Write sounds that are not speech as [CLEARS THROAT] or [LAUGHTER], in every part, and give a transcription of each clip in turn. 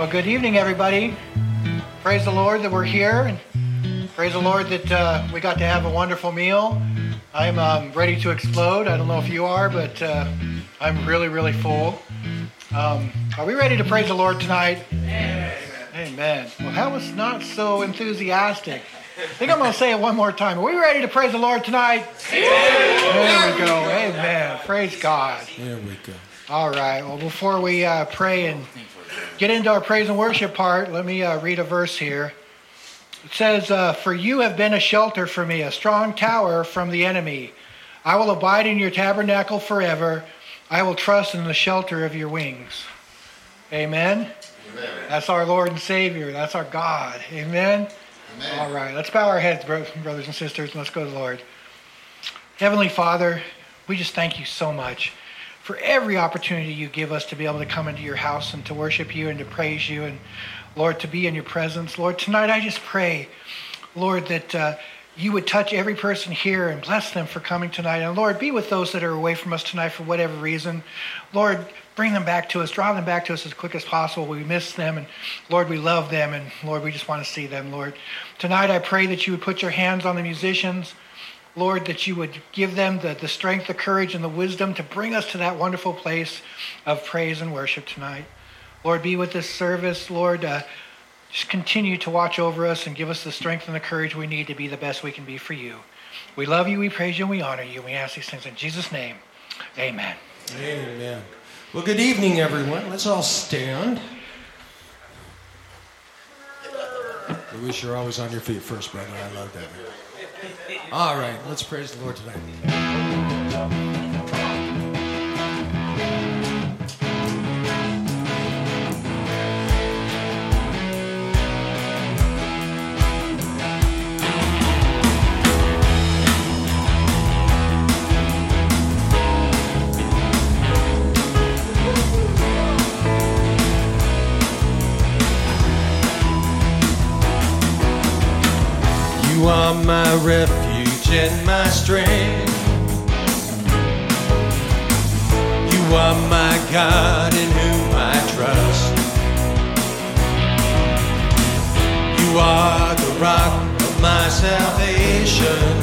Well, good evening, everybody. Praise the Lord that we're here, and praise the Lord that uh, we got to have a wonderful meal. I'm um, ready to explode. I don't know if you are, but uh, I'm really, really full. Um, are we ready to praise the Lord tonight? Amen. Amen. Well, that was not so enthusiastic. I think I'm going to say it one more time. Are we ready to praise the Lord tonight? Amen. There we go. Amen. Praise God. There we go. All right. Well, before we uh, pray and get into our praise and worship part, let me uh, read a verse here. It says, uh, For you have been a shelter for me, a strong tower from the enemy. I will abide in your tabernacle forever. I will trust in the shelter of your wings. Amen. Amen. That's our Lord and Savior. That's our God. Amen. Amen. All right. Let's bow our heads, brothers and sisters, and let's go to the Lord. Heavenly Father, we just thank you so much for every opportunity you give us to be able to come into your house and to worship you and to praise you and, Lord, to be in your presence. Lord, tonight I just pray, Lord, that uh, you would touch every person here and bless them for coming tonight. And Lord, be with those that are away from us tonight for whatever reason. Lord, bring them back to us, draw them back to us as quick as possible. We miss them, and Lord, we love them, and Lord, we just want to see them, Lord. Tonight I pray that you would put your hands on the musicians. Lord, that you would give them the, the strength, the courage, and the wisdom to bring us to that wonderful place of praise and worship tonight. Lord, be with this service. Lord, uh, just continue to watch over us and give us the strength and the courage we need to be the best we can be for you. We love you, we praise you, and we honor you. We ask these things in Jesus' name. Amen. Amen. Well, good evening, everyone. Let's all stand. Luis, you're always on your feet first, brother. I love that. All right, let's praise the Lord tonight. My refuge and my strength. You are my God in whom I trust. You are the rock of my salvation.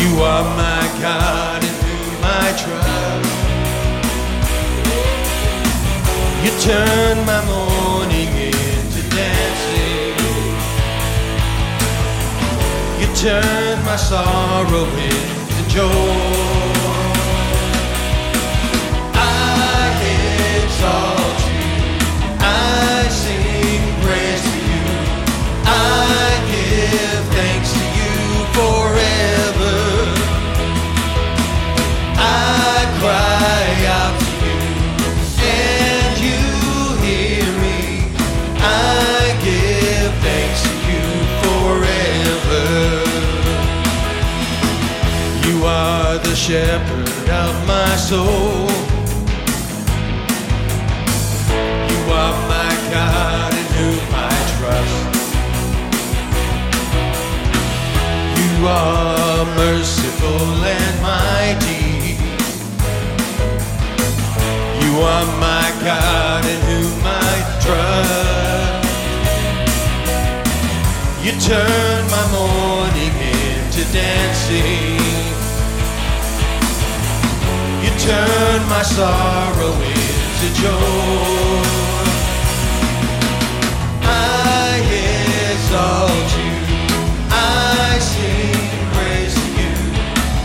You are my God in whom I trust. You turn my mourning turn my sorrow into joy. I you. I sing praise to you. I give thanks to you forever. I cry shepherd of my soul. You are my God in whom I trust. You are merciful and mighty. You are my God in whom I trust. You turn my mourning into dancing. Turn my sorrow into joy. I exalt you. I sing praise to you.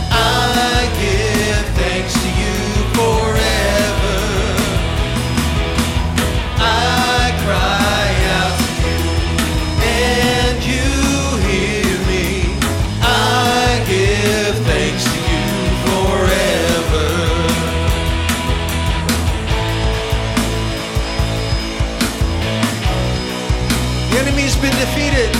I give thanks to you forever. defeated.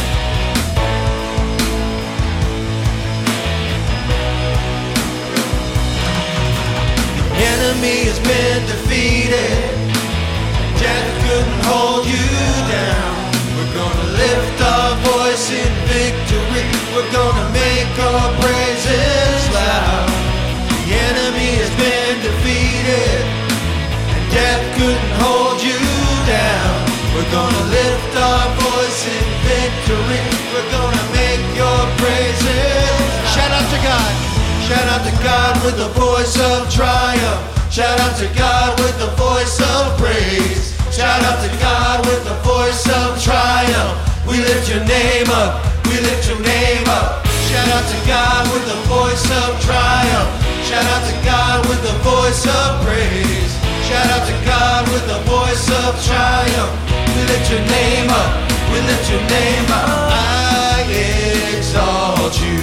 The enemy has been defeated. Death couldn't hold you down. We're gonna lift our voice in victory. We're gonna make our praises loud. The enemy has been defeated. And death couldn't hold you down. We're gonna lift our in victory. We're gonna make your praises. Shout out to God. Shout out to God with the voice of triumph. Shout out to God with the voice of praise. Shout out to God with the voice of triumph. We lift your name up. We lift your name up. Shout out to God with the voice of triumph. Shout out to God with the voice of praise. Shout out to God with the voice of triumph. We lift your name up. We lift your name up. I exalt you.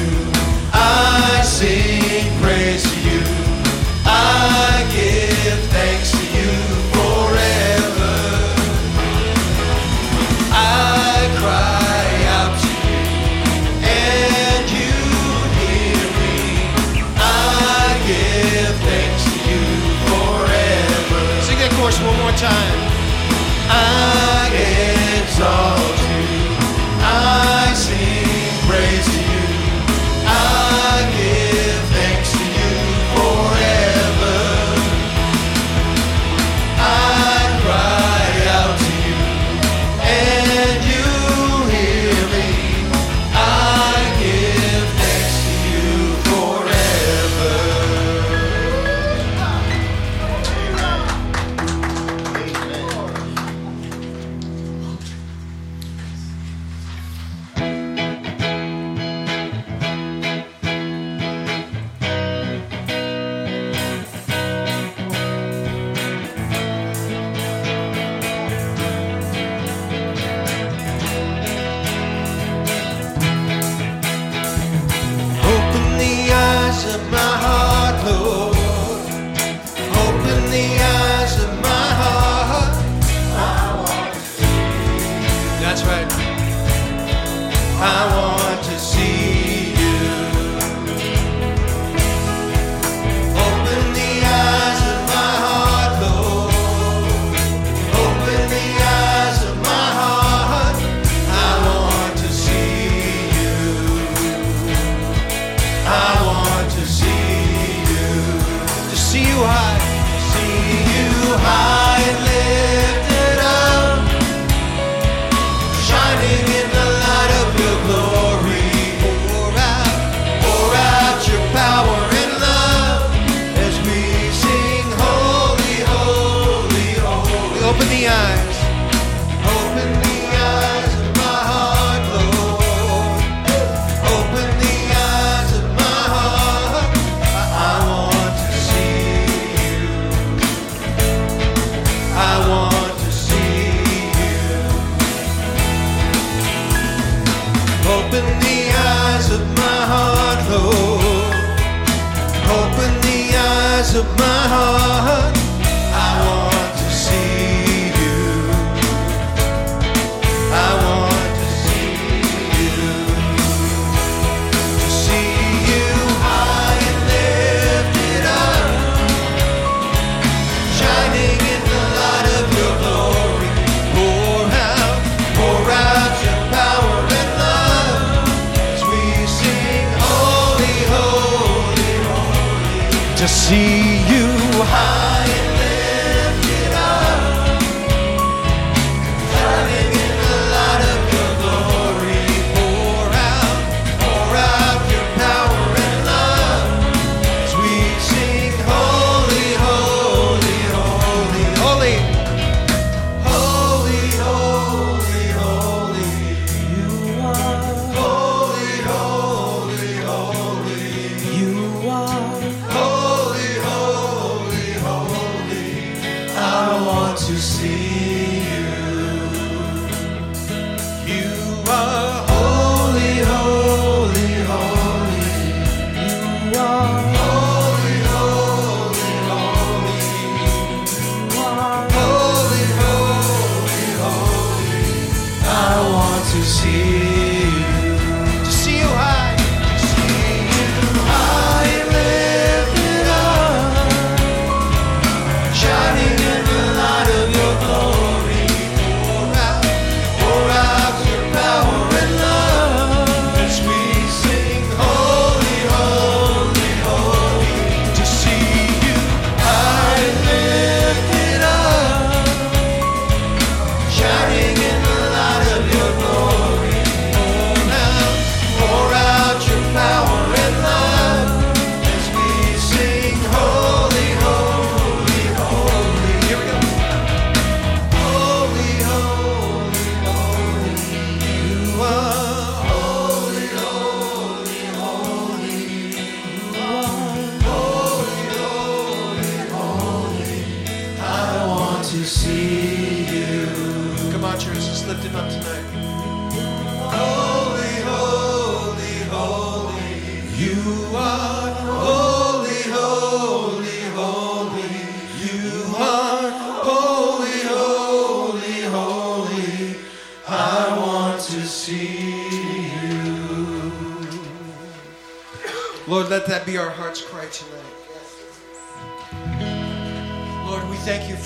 I sing praise to you. I give thanks to you forever. I cry out to you, and you hear me. I give thanks to you forever. Sing that chorus one more time. I exalt.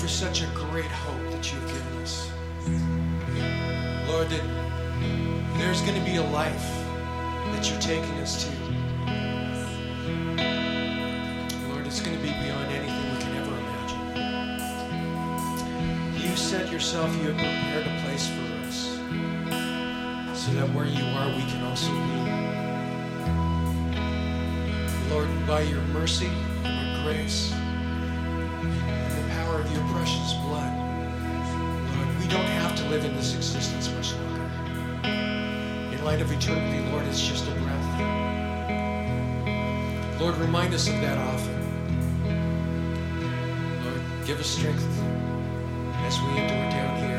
for such a great hope that you've given us. Lord, that there's going to be a life that you're taking us to. Lord, it's going to be beyond anything we can ever imagine. You said yourself you have prepared a place for us so that where you are, we can also be. Lord, by your mercy and your grace, power of your precious blood. Lord, we don't have to live in this existence much longer. In light of eternity, Lord, it's just a breath. Lord, remind us of that often. Lord, give us strength as we endure down here.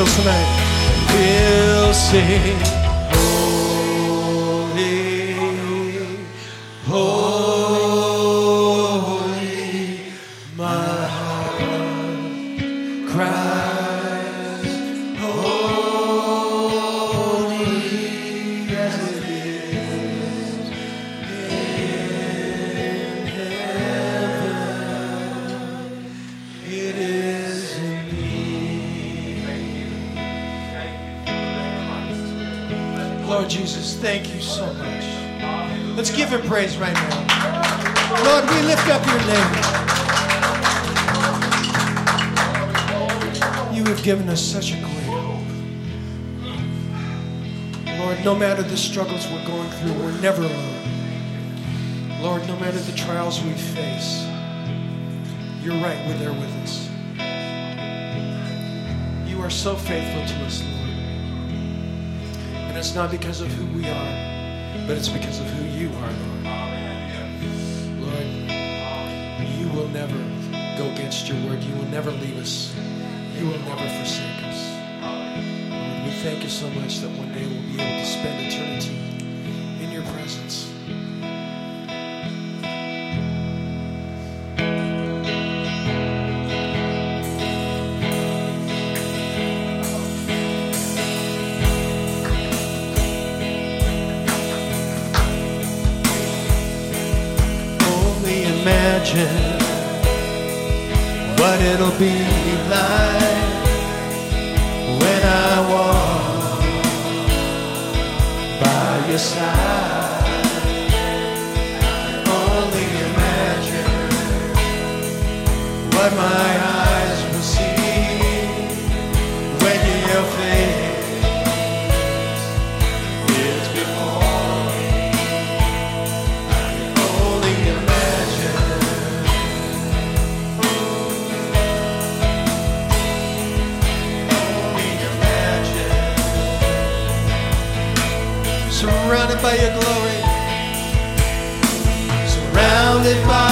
Angels tonight. Lord Jesus, thank you so much. Let's give him praise right now. Lord, we lift up your name. You have given us such a great hope. Lord, no matter the struggles we're going through, we're never alone. Lord, no matter the trials we face, you're right, we're there with us. You are so faithful to us, Lord. It's not because of who we are, but it's because of who you are, Lord. Lord, you will never go against your word. You will never leave us. You will never forsake us. Lord, we thank you so much that one day we'll be able to spend eternity imagine what it'll be like Surrounded by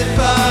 Surrounded by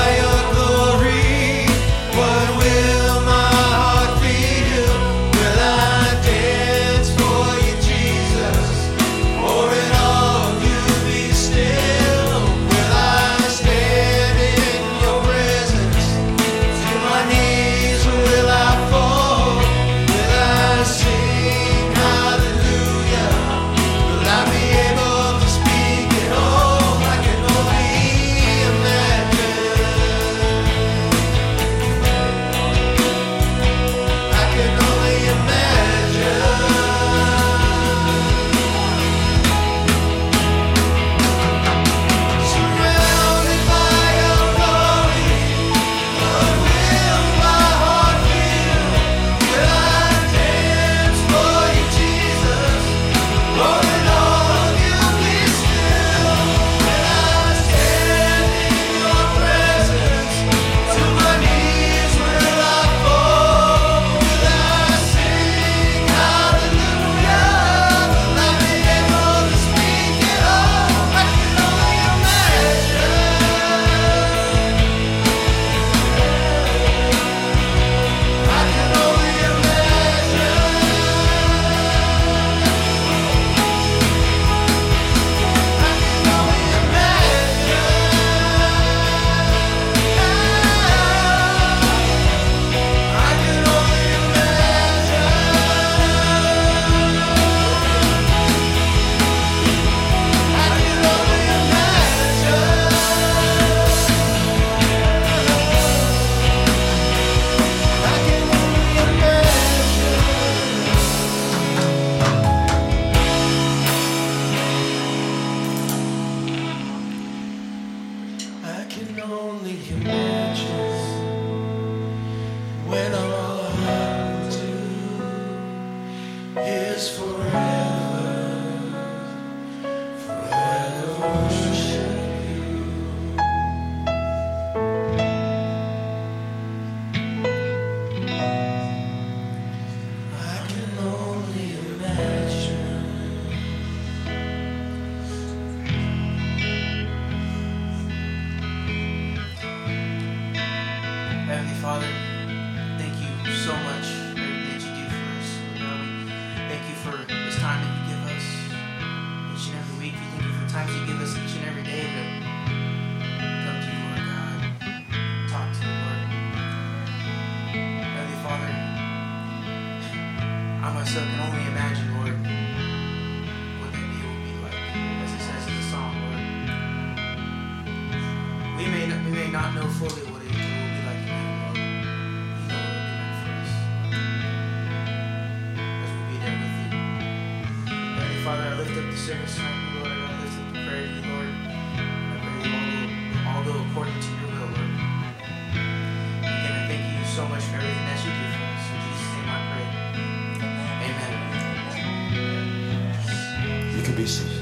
be seated.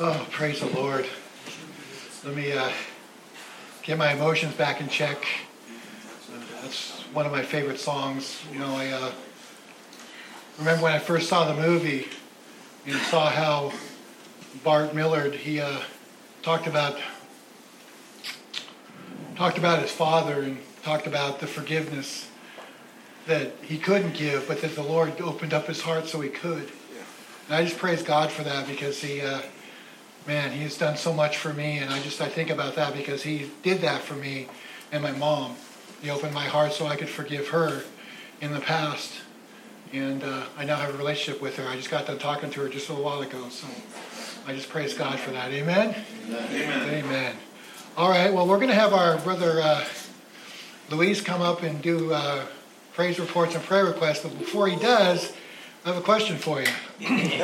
Oh, praise the Lord. Let me uh, get my emotions back in check. That's one of my favorite songs. You know, I uh, remember when I first saw the movie and saw how Bart Millard he uh, talked about talked about his father and talked about the forgiveness that he couldn't give, but that the Lord opened up his heart so he could. And I just praise God for that because he. Uh, man, he has done so much for me, and I just I think about that because he did that for me and my mom. He opened my heart so I could forgive her in the past, and uh, I now have a relationship with her. I just got done talking to her just a little while ago, so I just praise God for that. Amen. Amen. Amen. All right. Well, we're going to have our brother uh, Luis come up and do uh, praise reports and prayer requests, but before he does. I have a question for you. [LAUGHS]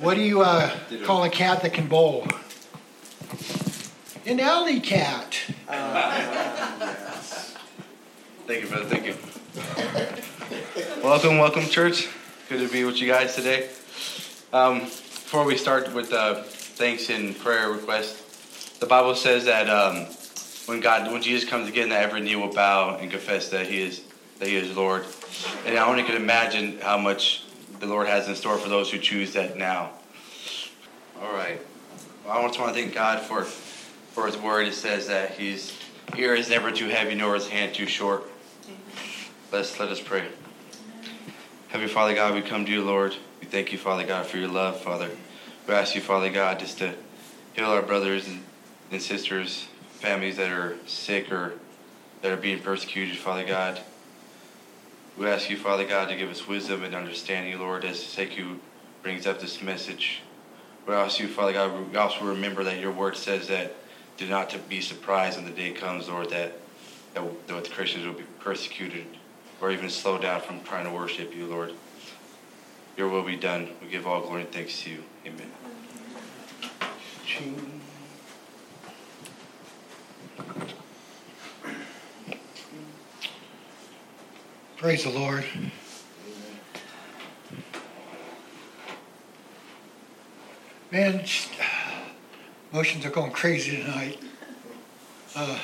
What do you uh, call a cat that can bowl? An alley cat. [LAUGHS] Thank you, brother. Thank you. welcome, welcome, church. Good to be with you guys today. Um, before we start with uh, thanks and prayer requests, the Bible says that um, when God, when Jesus comes again, that every knee will bow and confess that He is that He is Lord. And I only can imagine how much the Lord has in store for those who choose that now. All right. Well, I just want to thank God for for His word. It says that His ear is never too heavy, nor His hand too short. Let's let us pray. Heavenly Father God, we come to you, Lord. We thank you, Father God, for your love, Father. We ask you, Father God, just to heal our brothers and, and sisters, families that are sick or that are being persecuted, Father God. We ask you, Father God, to give us wisdom and understanding, Lord, as Seku brings up this message. We ask you, Father God, we also remember that your word says that do not to be surprised when the day comes, Lord, that, that, that the Christians will be persecuted or even slow down from trying to worship you, Lord. Your will be done. We give all glory and thanks to you. Amen. Praise the Lord. Man, just, [SIGHS] emotions are going crazy tonight. Uh,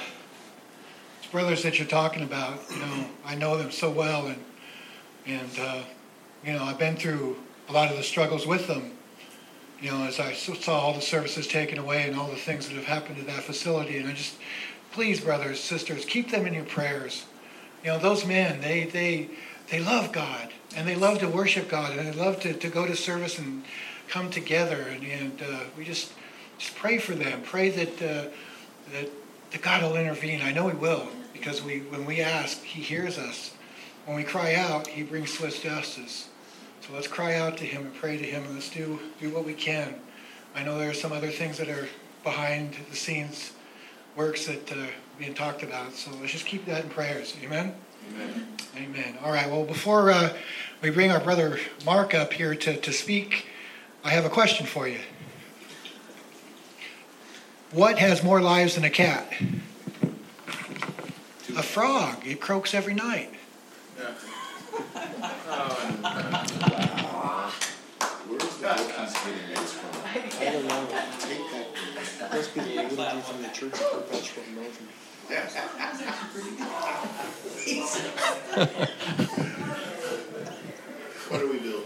brothers that you're talking about, you know, I know them so well, and and uh, you know, I've been through a lot of the struggles with them. You know, as I saw all the services taken away and all the things that have happened to that facility, and I just, please, brothers, sisters, keep them in your prayers. You know, those men, they they they love God and they love to worship God and they love to, to go to service and come together and, and uh, we just just pray for them. Pray that uh, that that God will intervene. I know He will because we when we ask, He hears us. When we cry out, He brings swift justice. So let's cry out to Him and pray to Him and let's do do what we can. I know there are some other things that are behind the scenes works that uh, being talked about. So let's just keep that in prayers. Amen. Amen. Amen. All right. Well, before uh, we bring our brother Mark up here to, to speak, I have a question for you. What has more lives than a cat? A frog. It croaks every night. Book he's [LAUGHS] getting these from? [LAUGHS] I don't know. Take that. Must be the liturgy from the Church of Perpetual Motion. What do we do?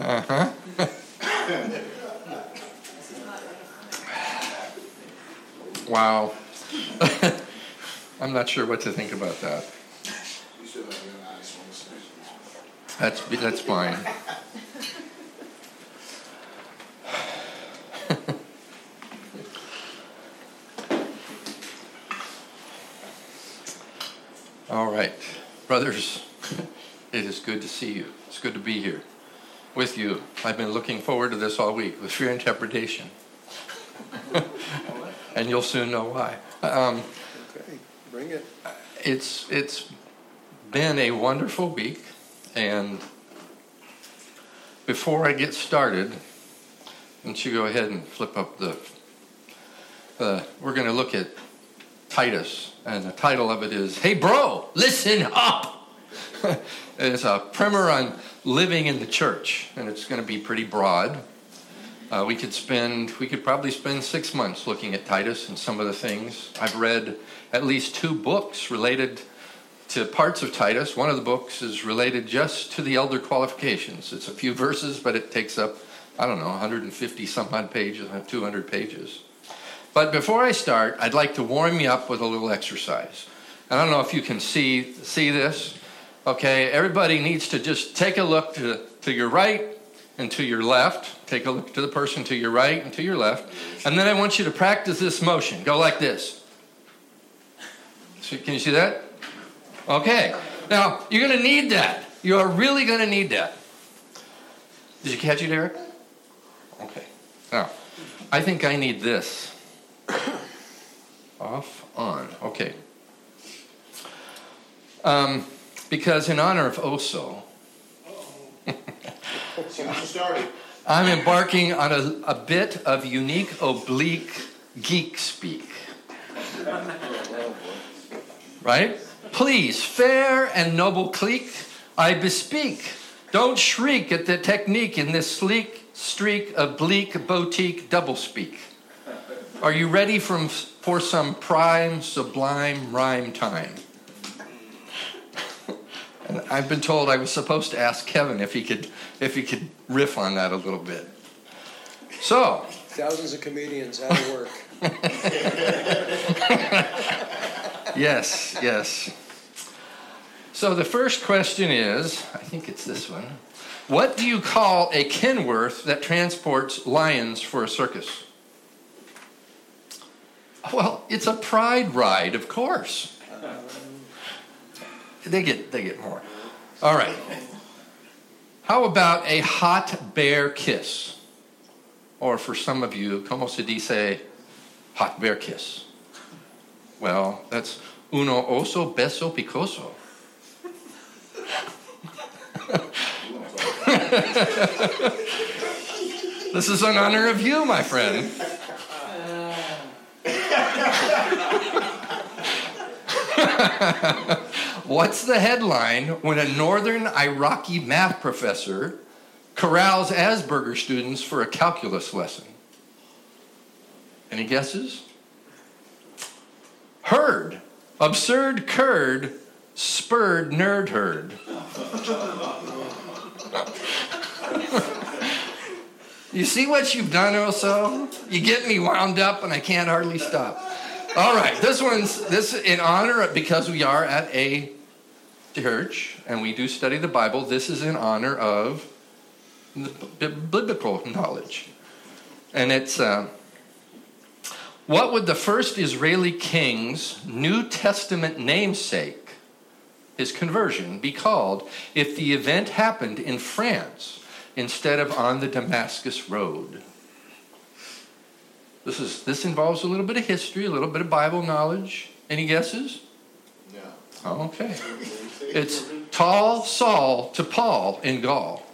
Uh-huh. Wow. [LAUGHS] I'm not sure what to think about that. You should have been nice ones. That's that's fine. All right, brothers, it is good to see you. It's good to be here with you. I've been looking forward to this all week with your interpretation, and you'll soon know why. Um, Okay, bring it. it's it's been a wonderful week and before I get started, don't you go ahead and flip up the uh, we're going to look at Titus and the title of it is Hey bro, listen up. [LAUGHS] it's a primer on living in the church and it's going to be pretty broad. Uh, we could spend, we could probably spend six months looking at Titus and some of the things. I've read at least two books related to parts of Titus. One of the books is related just to the elder qualifications. It's a few verses, but it takes up, I don't know, 150 some odd pages, uh, 200 pages. But before I start, I'd like to warm you up with a little exercise. I don't know if you can see see this. Okay, everybody needs to just take a look to, to your right and to your left. Take a look to the person to your right and to your left. And then I want you to practice this motion. Go like this. So, can you see that? Okay. Now, you're going to need that. You are really going to need that. Did you catch it, Eric? Okay. Now, I think I need this. [COUGHS] Off, on. Okay. Um, because in honor of Oso. [LAUGHS] I'm embarking on a, a bit of unique oblique geek speak. Right? Please, fair and noble clique, I bespeak. Don't shriek at the technique in this sleek streak of bleak boutique doublespeak. Are you ready from, for some prime, sublime rhyme time? And I've been told I was supposed to ask Kevin if he could if he could riff on that a little bit. So, Thousands of comedians out of work. [LAUGHS] yes, yes. So the first question is, I think it's this one. What do you call a Kenworth that transports lions for a circus? Well, it's a pride ride, of course. They get they get more. All right. How about a hot bear kiss? Or for some of you, como se dice hot bear kiss? Well, that's uno oso beso picoso. this is in honor of you, my friend. What's the headline when a northern Iraqi math professor corrals Asperger students for a calculus lesson? Any guesses? Herd. Absurd Kurd spurred nerd herd. you see what you've done, Oso? You get me wound up and I can't hardly stop. All right, this one's this in honor of, because we are at a church and we do study the Bible. This is in honor of biblical knowledge, and it's uh, what would the first Israeli king's New Testament namesake, his conversion, be called if the event happened in France instead of on the Damascus Road? This is this involves a little bit of history, a little bit of Bible knowledge. Any guesses? No. Oh, okay. It's tall Saul to Paul in Gaul.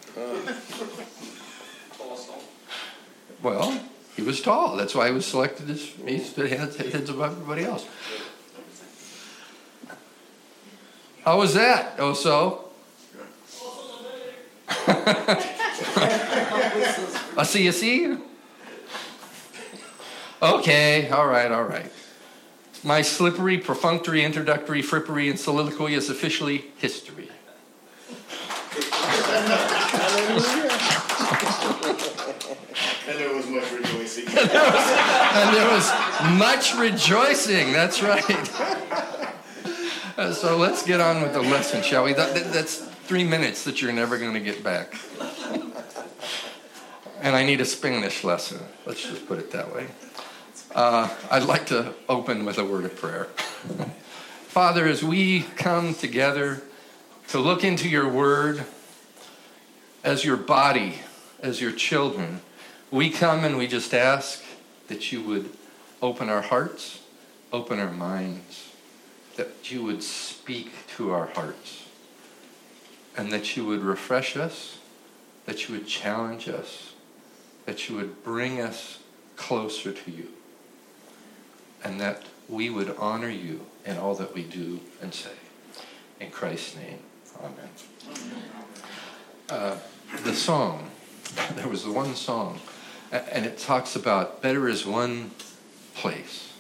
Well, he was tall. That's why he was selected as he's the head- heads above everybody else. How was that? Oh, so? [LAUGHS] I see you see? Okay, all right, all right. My slippery, perfunctory, introductory, frippery, and soliloquy is officially history. [LAUGHS] And there was much [LAUGHS] rejoicing. and there was much rejoicing. That's right. [LAUGHS] So let's get on with the lesson, shall we? That- that's three minutes that you're never going to get back. [LAUGHS] And I need a Spanish lesson. Let's just put it that way. Uh, I'd like to open with a word of prayer. Father, as we come together to look into your word as your body, as your children, we come and we just ask that you would open our hearts, open our minds, that you would speak to our hearts, and that you would refresh us, that you would challenge us, that you would bring us closer to you, and that we would honor you in all that we do and say. In Christ's name, amen. Uh, the song, [LAUGHS] there was the one song, and it talks about better is one place.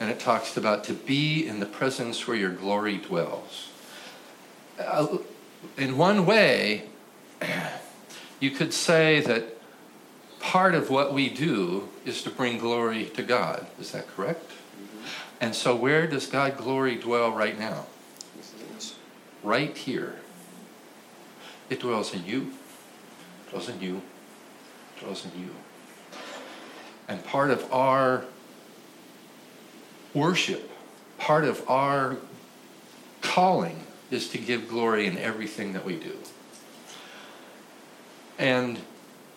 And it talks about to be in the presence where your glory dwells. Uh, in one way, [CLEARS THROAT] you could say that part of what we do is to bring glory to God. Is that correct? And so, where does God glory dwell right now? Right here. It dwells in you. It dwells in you. It dwells in you. And part of our worship, part of our calling is to give glory in everything that we do. And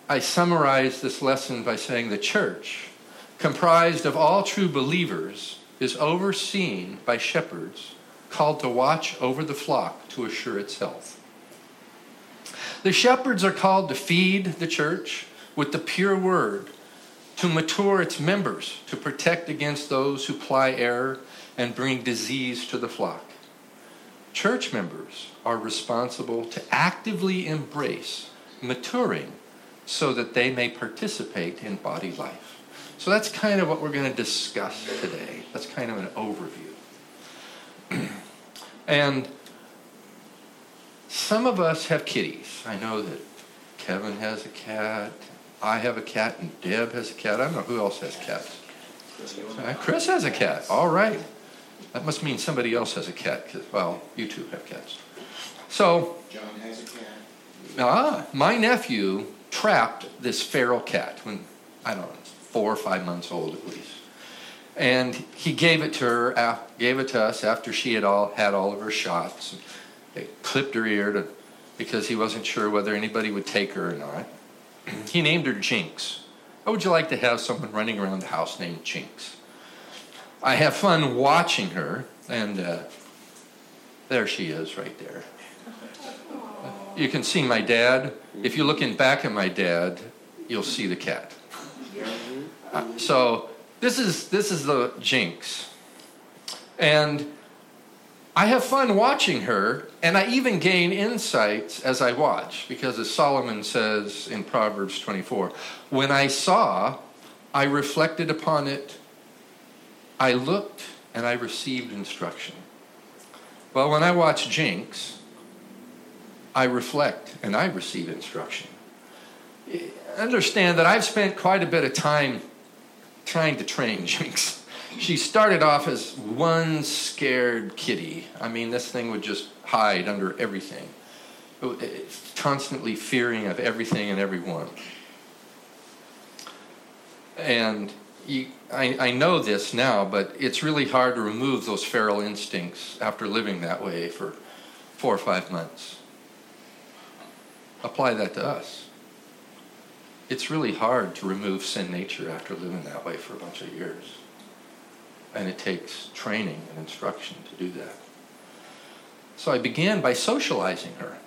I summarize this lesson by saying the church, comprised of all true believers, is overseen by shepherds called to watch over the flock to assure its health. The shepherds are called to feed the church with the pure word, to mature its members, to protect against those who ply error and bring disease to the flock. Church members are responsible to actively embrace maturing so that they may participate in body life. So that's kind of what we're going to discuss today. That's kind of an overview. [CLEARS THROAT] and some of us have kitties. I know that Kevin has a cat, I have a cat, and Deb has a cat. I don't know who else has cats. Uh, Chris has a cat. All right. That must mean somebody else has a cat, 'cause- well, you two have cats. So, John has a cat. Ah, my nephew trapped this feral cat when, I don't know, four or five months old at least. And he gave it to her, gave it to us after she had all had all of her shots. They clipped her ear to, because he wasn't sure whether anybody would take her or not. He named her Jinx. How would you like to have someone running around the house named Jinx? I have fun watching her, and uh, there she is right there. You can see my dad. If you look in back at my dad, you'll see the cat. Uh, so this is this is the jinx, and I have fun watching her, and I even gain insights as I watch, because as Solomon says in Proverbs 24, when I saw, I reflected upon it, I looked, and I received instruction. Well, when I watch Jinx, I reflect and I receive instruction. Understand that I've spent quite a bit of time trying to train [LAUGHS] Jinx. She started off as one scared kitty. I mean, this thing would just hide under everything, constantly fearing of everything and everyone. And you, I, I know this now, but it's really hard to remove those feral instincts after living that way for four or five months apply that to us. it's really hard to remove sin nature after living that way for a bunch of years. And it takes training and instruction to do that. So I began by socializing her.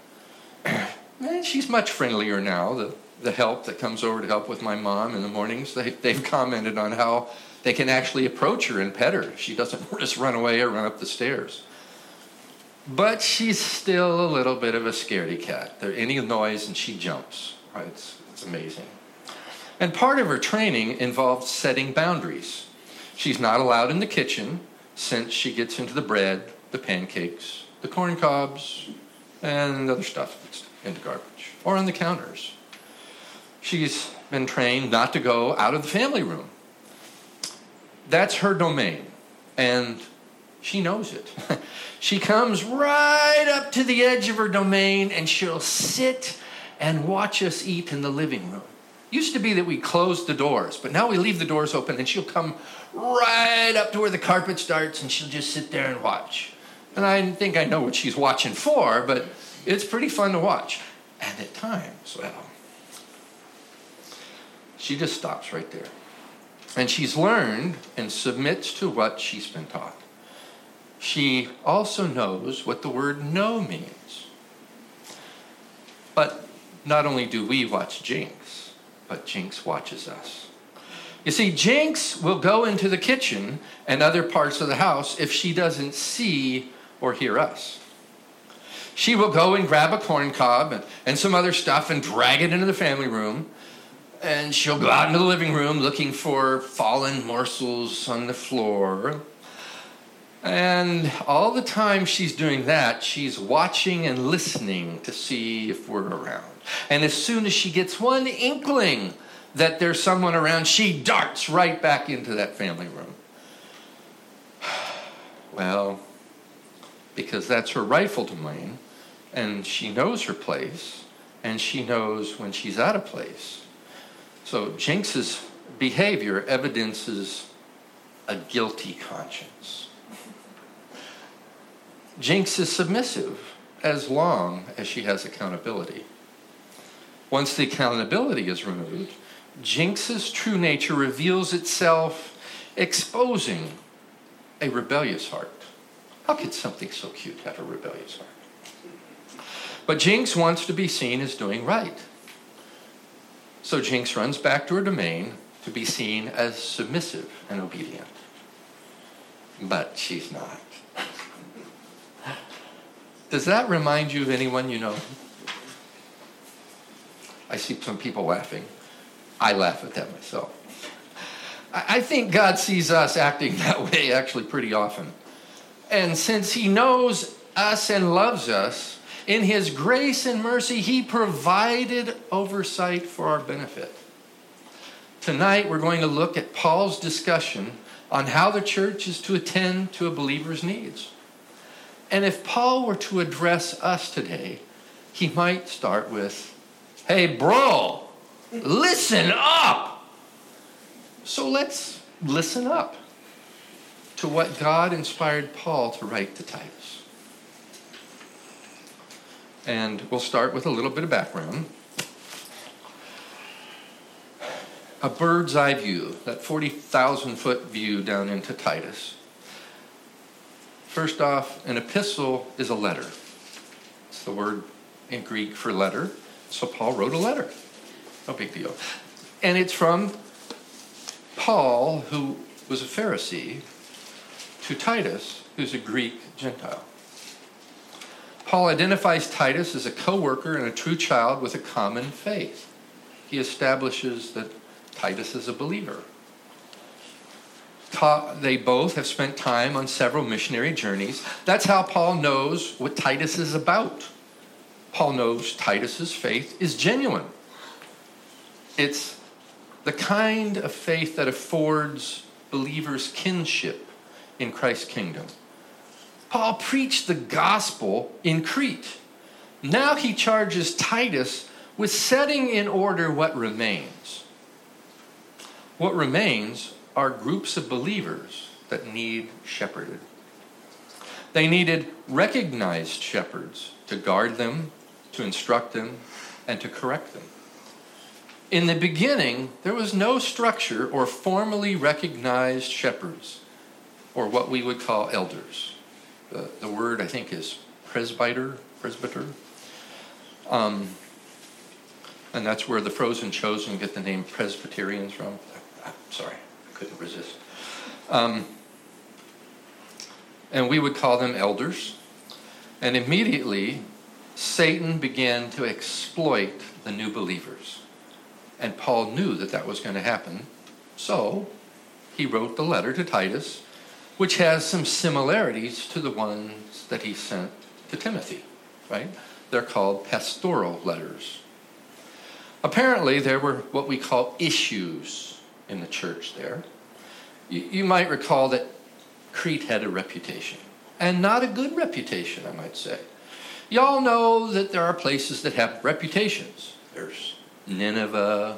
and [CLEARS THROAT] eh, she's much friendlier now. The, the help that comes over to help with my mom in the mornings, they, they've commented on how they can actually approach her and pet her. She doesn't [LAUGHS] just run away or run up the stairs. But she's still a little bit of a scaredy cat. There any noise and she jumps. Right? It's, it's amazing. And part of her training involved setting boundaries. She's not allowed in the kitchen since she gets into the bread, the pancakes, the corn cobs, and other stuff that's in the garbage, or on the counters. She's been trained not to go out of the family room. That's her domain, and she knows it. [LAUGHS] she comes right up to the edge of her domain and she'll sit and watch us eat in the living room. Used to be that we closed the doors, but now we leave the doors open and she'll come right up to where the carpet starts and she'll just sit there and watch. And I think I know what she's watching for, but it's pretty fun to watch. And at times, well, she just stops right there. And she's learned and submits to what she's been taught. She also knows what the word no means. But not only do we watch Jinx, but Jinx watches us. You see, Jinx will go into the kitchen and other parts of the house if she doesn't see or hear us. She will go and grab a corn cob and, and some other stuff and drag it into the family room. And she'll go out into the living room looking for fallen morsels on the floor. And all the time she's doing that, she's watching and listening to see if we're around. And as soon as she gets one inkling that there's someone around, she darts right back into that family room. [SIGHS] Well, because that's her rightful domain, and she knows her place, and she knows when she's out of place. So Jinx's behavior evidences a guilty conscience. Jinx is submissive as long as she has accountability. Once the accountability is removed, Jinx's true nature reveals itself, exposing a rebellious heart. How could something so cute have a rebellious heart? But Jinx wants to be seen as doing right. So Jinx runs back to her domain to be seen as submissive and obedient. But she's not. Does that remind you of anyone you know? I see some people laughing. I laugh at that myself. I think God sees us acting [LAUGHS] that way actually pretty often. And since He knows us and loves us, in His grace and mercy, He provided oversight for our benefit. Tonight, we're going to look at Paul's discussion on how the church is to attend to a believer's needs. And if Paul were to address us today, he might start with, Hey, bro, listen up. So let's listen up to what God inspired Paul to write to Titus. And we'll start with a little bit of background. A bird's eye view, that 40,000 foot view down into Titus. First off, an epistle is a letter. It's the word in Greek for letter. So Paul wrote a letter. No big deal. And it's from Paul, who was a Pharisee, to Titus, who's a Greek Gentile. Paul identifies Titus as a co worker and a true child with a common faith. He establishes that Titus is a believer. They both have spent time on several missionary journeys. That's how Paul knows what Titus is about. Paul knows Titus's faith is genuine. It's the kind of faith that affords believers kinship in Christ's kingdom. Paul preached the gospel in Crete. Now he charges Titus with setting in order what remains. What remains are groups of believers that need shepherded. They needed recognized shepherds to guard them, to instruct them, and to correct them. In the beginning, there was no structure or formally recognized shepherds, or what we would call elders. The, the word, I think, is presbyter, presbyter. Um, and that's where the frozen chosen get the name Presbyterians from. Sorry, I couldn't resist. Um, and we would call them elders. And immediately, Satan began to exploit the new believers. And Paul knew that that was going to happen. So he wrote the letter to Titus, which has some similarities to the ones that he sent to Timothy, right? They're called pastoral letters. Apparently, there were what we call issues in the church there. You, you might recall that Crete had a reputation, and not a good reputation, I might say. Y'all know that there are places that have reputations. There's Nineveh,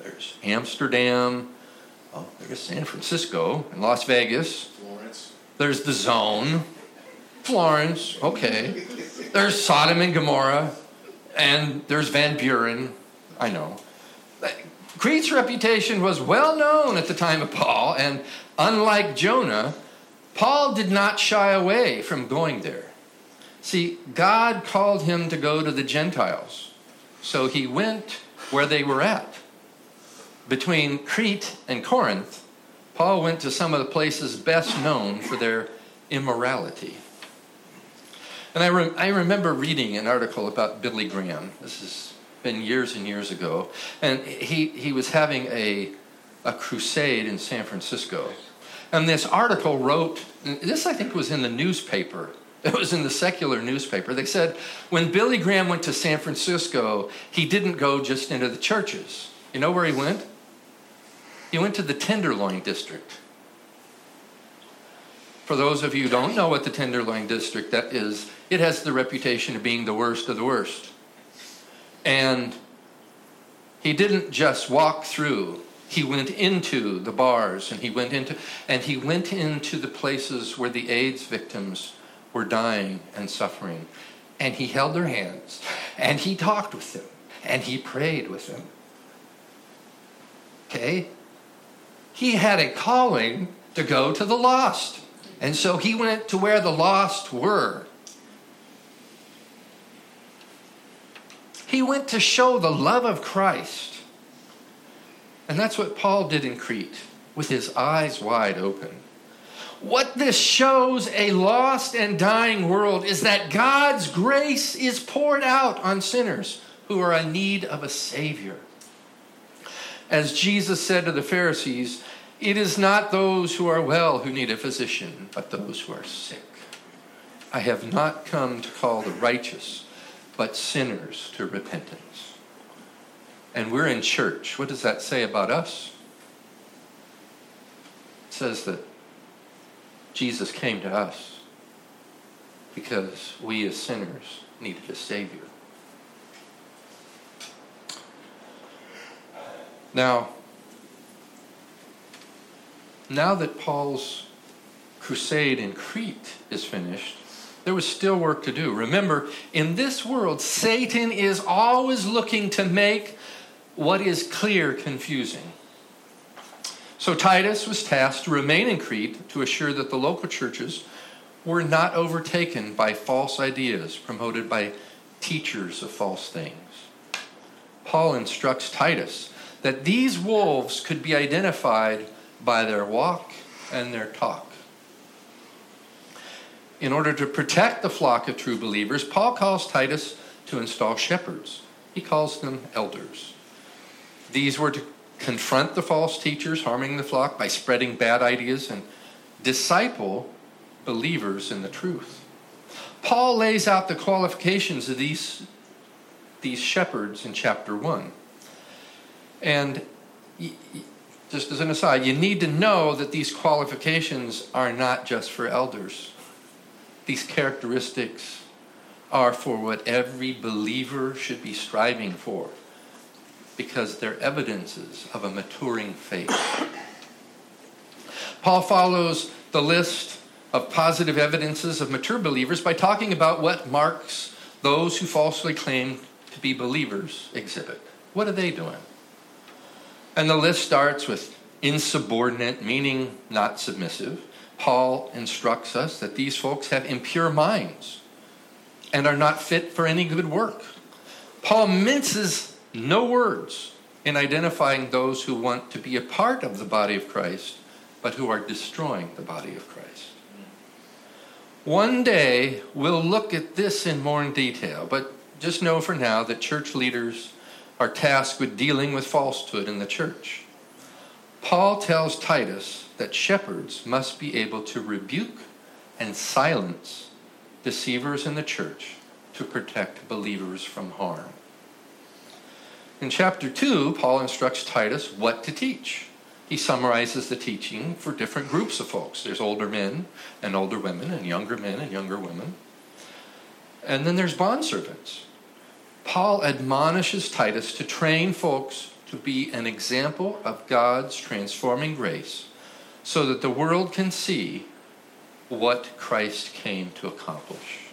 there's Amsterdam, oh, there's San Francisco and Las Vegas. Florence. There's the Zone, Florence, okay. There's Sodom and Gomorrah, and there's Van Buren. I know. Crete's reputation was well known at the time of Paul, and unlike Jonah, Paul did not shy away from going there. See, God called him to go to the Gentiles, so he went where they were at. Between Crete and Corinth, Paul went to some of the places best known for their immorality. And I, re- I remember reading an article about Billy Graham. This has been years and years ago. And he, he was having a, a crusade in San Francisco. And this article wrote, this I think was in the newspaper. It was in the secular newspaper. They said when Billy Graham went to San Francisco, he didn't go just into the churches. You know where he went? He went to the Tenderloin District. For those of you who don't know what the Tenderloin District that is, it has the reputation of being the worst of the worst. And he didn't just walk through. He went into the bars and he went into and he went into the places where the AIDS victims were dying and suffering. And he held their hands and he talked with them and he prayed with them. Okay? He had a calling to go to the lost. And so he went to where the lost were. He went to show the love of Christ. And that's what Paul did in Crete, with his eyes wide open. What this shows a lost and dying world is that God's grace is poured out on sinners who are in need of a Savior. As Jesus said to the Pharisees, it is not those who are well who need a physician, but those who are sick. I have not come to call the righteous, but sinners to repentance. And we're in church. What does that say about us? It says that Jesus came to us because we as sinners needed a Savior. Now, now that Paul's crusade in Crete is finished, there was still work to do. Remember, in this world, Satan is always looking to make what is clear confusing. So Titus was tasked to remain in Crete to assure that the local churches were not overtaken by false ideas promoted by teachers of false things. Paul instructs Titus that these wolves could be identified by their walk and their talk. In order to protect the flock of true believers, Paul calls Titus to install shepherds. He calls them elders. These were to confront the false teachers harming the flock by spreading bad ideas and disciple believers in the truth. Paul lays out the qualifications of these, these shepherds in chapter 1. And just as an aside, you need to know that these qualifications are not just for elders. These characteristics are for what every believer should be striving for because they're evidences of a maturing faith. Paul follows the list of positive evidences of mature believers by talking about what marks those who falsely claim to be believers exhibit. What are they doing? And the list starts with insubordinate, meaning not submissive. Paul instructs us that these folks have impure minds and are not fit for any good work. Paul minces no words in identifying those who want to be a part of the body of Christ, but who are destroying the body of Christ. One day we'll look at this in more in detail, but just know for now that church leaders are tasked with dealing with falsehood in the church. Paul tells Titus that shepherds must be able to rebuke and silence deceivers in the church to protect believers from harm. In chapter 2, Paul instructs Titus what to teach. He summarizes the teaching for different groups of folks. There's older men and older women, and younger men and younger women. And then there's bondservants. Paul admonishes Titus to train folks to be an example of God's transforming grace so that the world can see what Christ came to accomplish.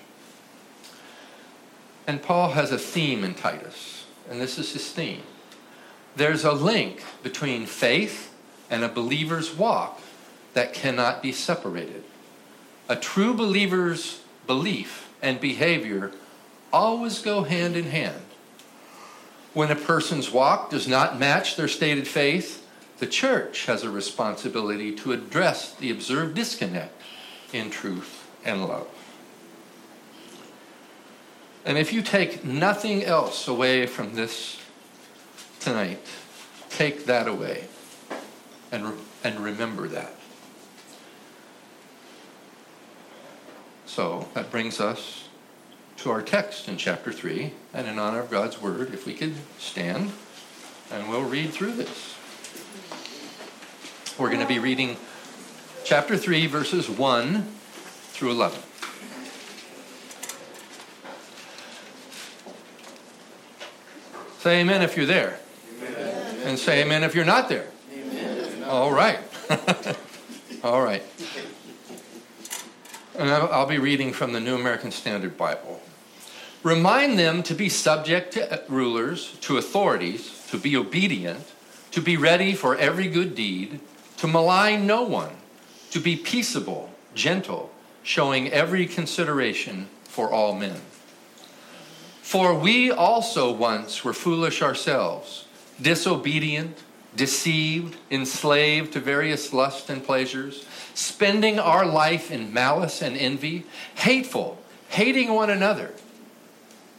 And Paul has a theme in Titus, and this is his theme. There's a link between faith and a believer's walk that cannot be separated. A true believer's belief and behavior always go hand in hand. When a person's walk does not match their stated faith, the church has a responsibility to address the observed disconnect in truth and love. And if you take nothing else away from this tonight, take that away and, and remember that. So that brings us to our text in chapter 3. And in honor of God's word, if we could stand and we'll read through this. We're going to be reading chapter 3, verses 1 through 11. Say amen if you're there. Amen. And say amen if you're not there. Amen. All right. [LAUGHS] All right. And I'll be reading from the New American Standard Bible. Remind them to be subject to uh, rulers, to authorities, to be obedient, to be ready for every good deed, to malign no one, to be peaceable, gentle, showing every consideration for all men. For we also once were foolish ourselves, disobedient, deceived, enslaved to various lusts and pleasures, spending our life in malice and envy, hateful, hating one another.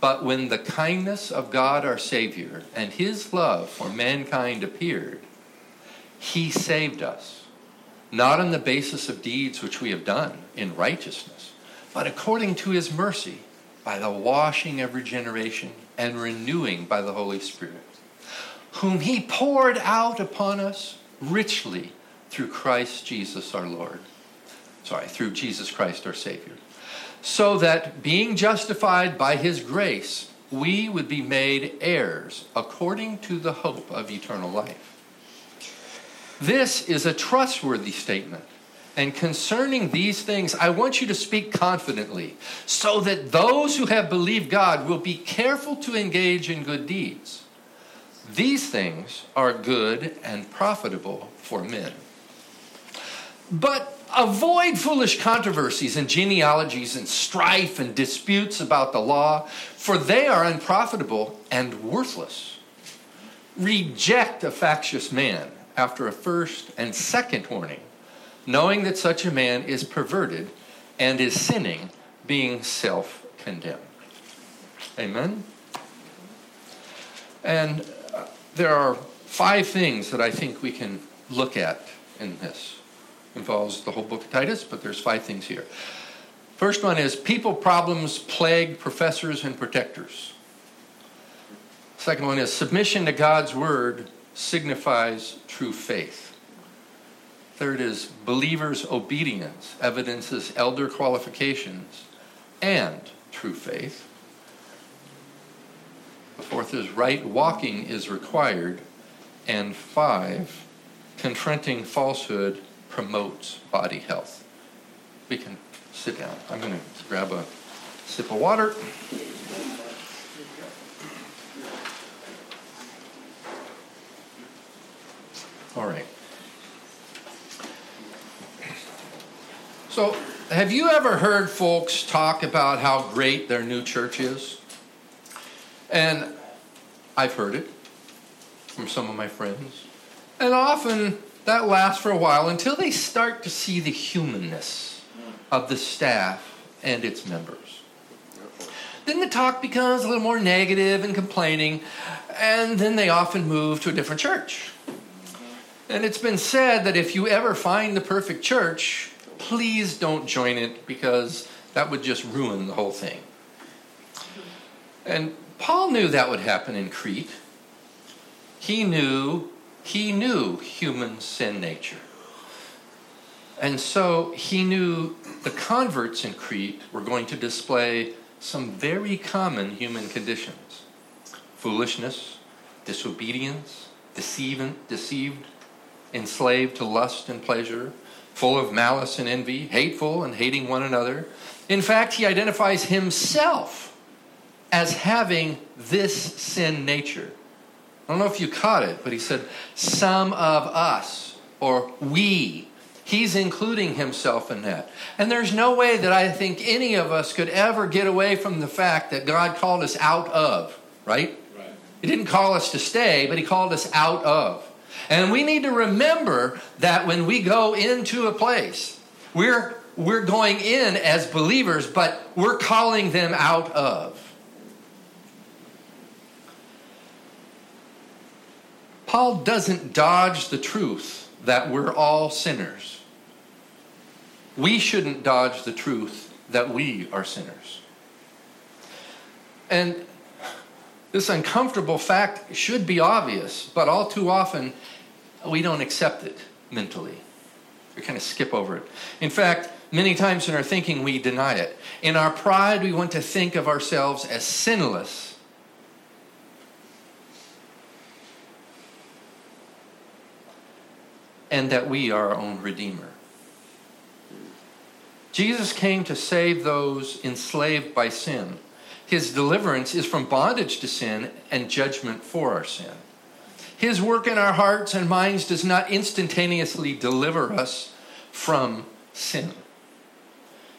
But when the kindness of God our Savior and his love for mankind appeared, he saved us, not on the basis of deeds which we have done in righteousness, but according to his mercy by the washing of regeneration and renewing by the Holy Spirit, whom he poured out upon us richly through Christ Jesus our Lord. Sorry, through Jesus Christ our Savior. So that being justified by his grace, we would be made heirs according to the hope of eternal life. This is a trustworthy statement and concerning these things, I want you to speak confidently, so that those who have believed God will be careful to engage in good deeds. These things are good and profitable for men. But avoid foolish controversies and genealogies and strife and disputes about the law, for they are unprofitable and worthless. Reject a factious man after a first and second warning knowing that such a man is perverted and is sinning, being self condemned. Amen? And uh, there are five things that I think we can look at in this. Involves the whole book of Titus, but there's five things here. First one is people problems plague professors and protectors. Second one is submission to God's word signifies true faith. Third is believers' obedience evidences elder qualifications and true faith. The fourth is right walking is required. And five, confronting falsehood promotes body health. We can sit down. I'm going to grab a sip of water. All right. So, have you ever heard folks talk about how great their new church is? And I've heard it from some of my friends. And often that lasts for a while until they start to see the humanness of the staff and its members. Then the talk becomes a little more negative and complaining, and then they often move to a different church. And it's been said that if you ever find the perfect church, please don't join it because that would just ruin the whole thing. And Paul knew that would happen in Crete. He knew he knew human sin nature. And so he knew the converts in Crete were going to display some very common human conditions foolishness, disobedience, deceiving, deceived, enslaved to lust and pleasure, full of malice and envy, hateful and hating one another. In fact, he identifies himself as having this sin nature. I don't know if you caught it, but he said, some of us, or we. He's including himself in that. And there's no way that I think any of us could ever get away from the fact that God called us out of, right? right. He didn't call us to stay, but he called us out of. And we need to remember that when we go into a place, we're, we're going in as believers, but we're calling them out of. Paul doesn't dodge the truth that we're all sinners. We shouldn't dodge the truth that we are sinners. And this uncomfortable fact should be obvious, but all too often we don't accept it mentally. We kind of skip over it. In fact, many times in our thinking, we deny it. In our pride, we want to think of ourselves as sinless and that we are our own Redeemer. Jesus came to save those enslaved by sin. His deliverance is from bondage to sin and judgment for our sin. His work in our hearts and minds does not instantaneously deliver us from sin.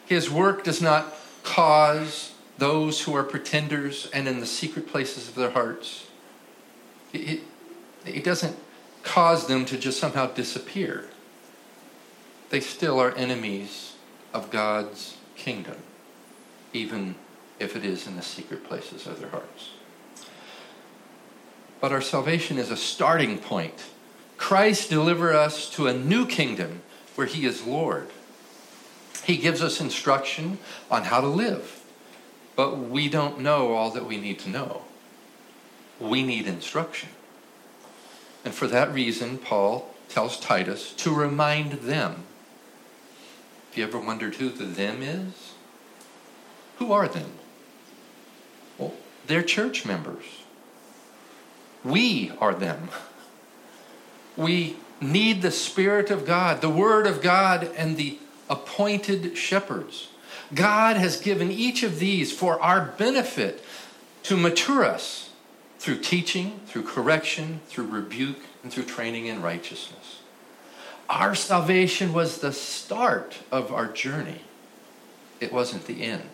His work does not cause those who are pretenders and in the secret places of their hearts. It, it, doesn't cause them to just somehow disappear. They still are enemies of God's kingdom, even if it is in the secret places of their hearts. But our salvation is a starting point. Christ deliver us to a new kingdom where he is Lord. He gives us instruction on how to live, but we don't know all that we need to know. We need instruction. And for that reason, Paul tells Titus to remind them. Have you ever wondered who the them is? Who are them? They're church members. We are them. We need the Spirit of God, the Word of God, and the appointed shepherds. God has given each of these for our benefit to mature us through teaching, through correction, through rebuke, and through training in righteousness. Our salvation was the start of our journey, it wasn't the end.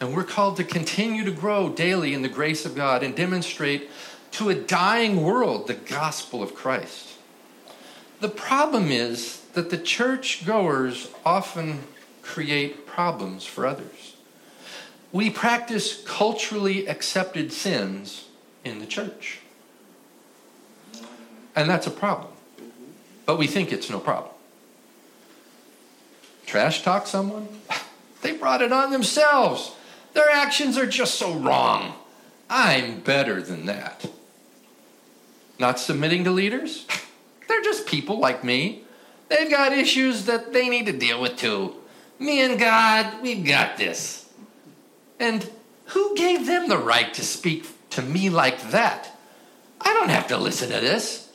And we're called to continue to grow daily in the grace of God and demonstrate to a dying world the gospel of Christ. The problem is that the church goers often create problems for others we practice culturally accepted sins in the church. And that's a problem. But we think it's no problem. Trash talk someone? [LAUGHS] They brought it on themselves. Their actions are just so wrong. I'm better than that. Not submitting to leaders? They're just people like me. They've got issues that they need to deal with too. Me and God, we've got this. And who gave them the right to speak to me like that? I don't have to listen to this.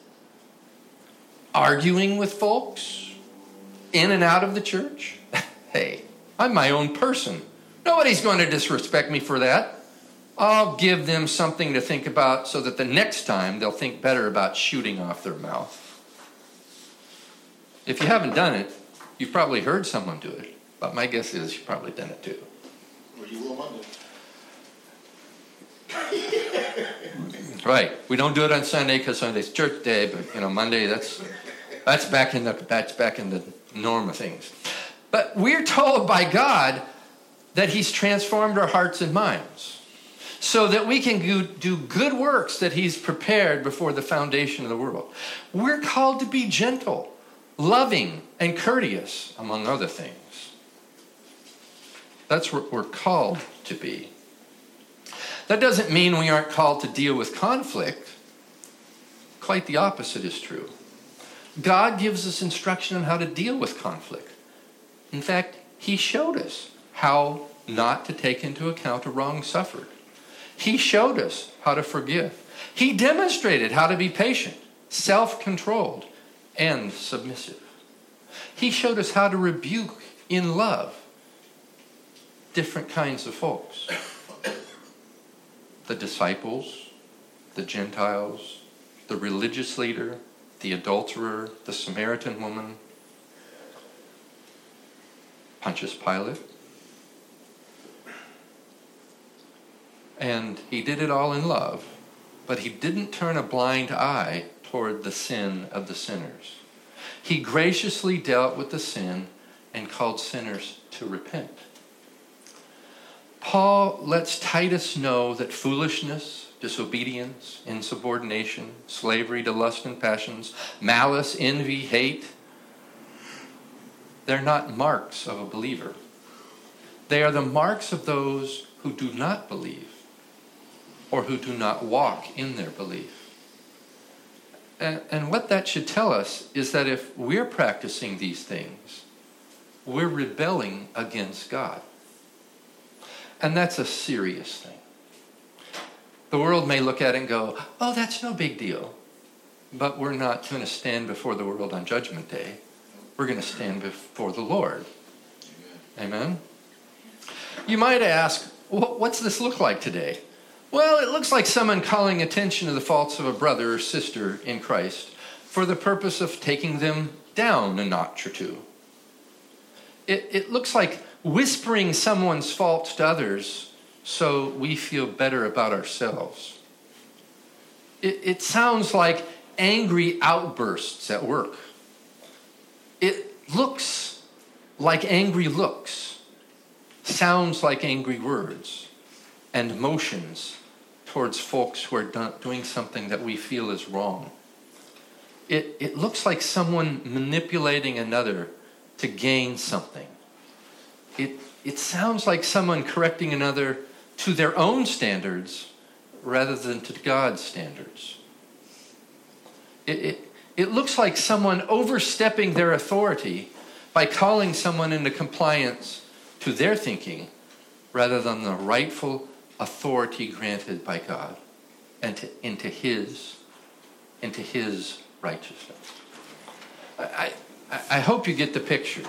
Arguing with folks in and out of the church? [LAUGHS] hey, I'm my own person. Nobody's going to disrespect me for that. I'll give them something to think about so that the next time they'll think better about shooting off their mouth. If you haven't done it, you've probably heard someone do it. But my guess is you've probably done it too. Or you will Monday. [LAUGHS] Right. We don't do it on Sunday because Sunday's church day, but you know Monday that's that's back in the that's back in the norm of things. But we're told by God that He's transformed our hearts and minds so that we can do, good works that He's prepared before the foundation of the world. We're called to be gentle, loving, and courteous, among other things. That's what we're called to be. That doesn't mean we aren't called to deal with conflict. Quite the opposite is true. God gives us instruction on how to deal with conflict. In fact, He showed us how not to take into account a wrong suffered. He showed us how to forgive. He demonstrated how to be patient, self controlled, and submissive. He showed us how to rebuke in love different kinds of folks the disciples, the Gentiles, the religious leader, the adulterer, the Samaritan woman, Pontius Pilate. And he did it all in love, but he didn't turn a blind eye toward the sin of the sinners. He graciously dealt with the sin and called sinners to repent. Paul lets Titus know that foolishness, disobedience, insubordination, slavery to lust and passions, malice, envy, hate, they're not marks of a believer. They are the marks of those who do not believe or who do not walk in their belief. And, and what that should tell us is that if we're practicing these things, we're rebelling against God. And that's a serious thing. The world may look at it and go, oh, that's no big deal. But we're not going to stand before the world on Judgment Day. We're going to stand before the Lord. Amen? You might ask, what's this look like today? Well, it looks like someone calling attention to the faults of a brother or sister in Christ for the purpose of taking them down a notch or two. It, it looks like whispering someone's faults to others so we feel better about ourselves. It, it sounds like angry outbursts at work. It looks like angry looks, sounds like angry words, and motions towards folks who are doing something that we feel is wrong. It, it looks like someone manipulating another to gain something it, it sounds like someone correcting another to their own standards rather than to God's standards. It, it, it looks like someone overstepping their authority by calling someone into compliance to their thinking rather than the rightful authority granted by God and to, into his into his righteousness. I, I, I hope you get the picture.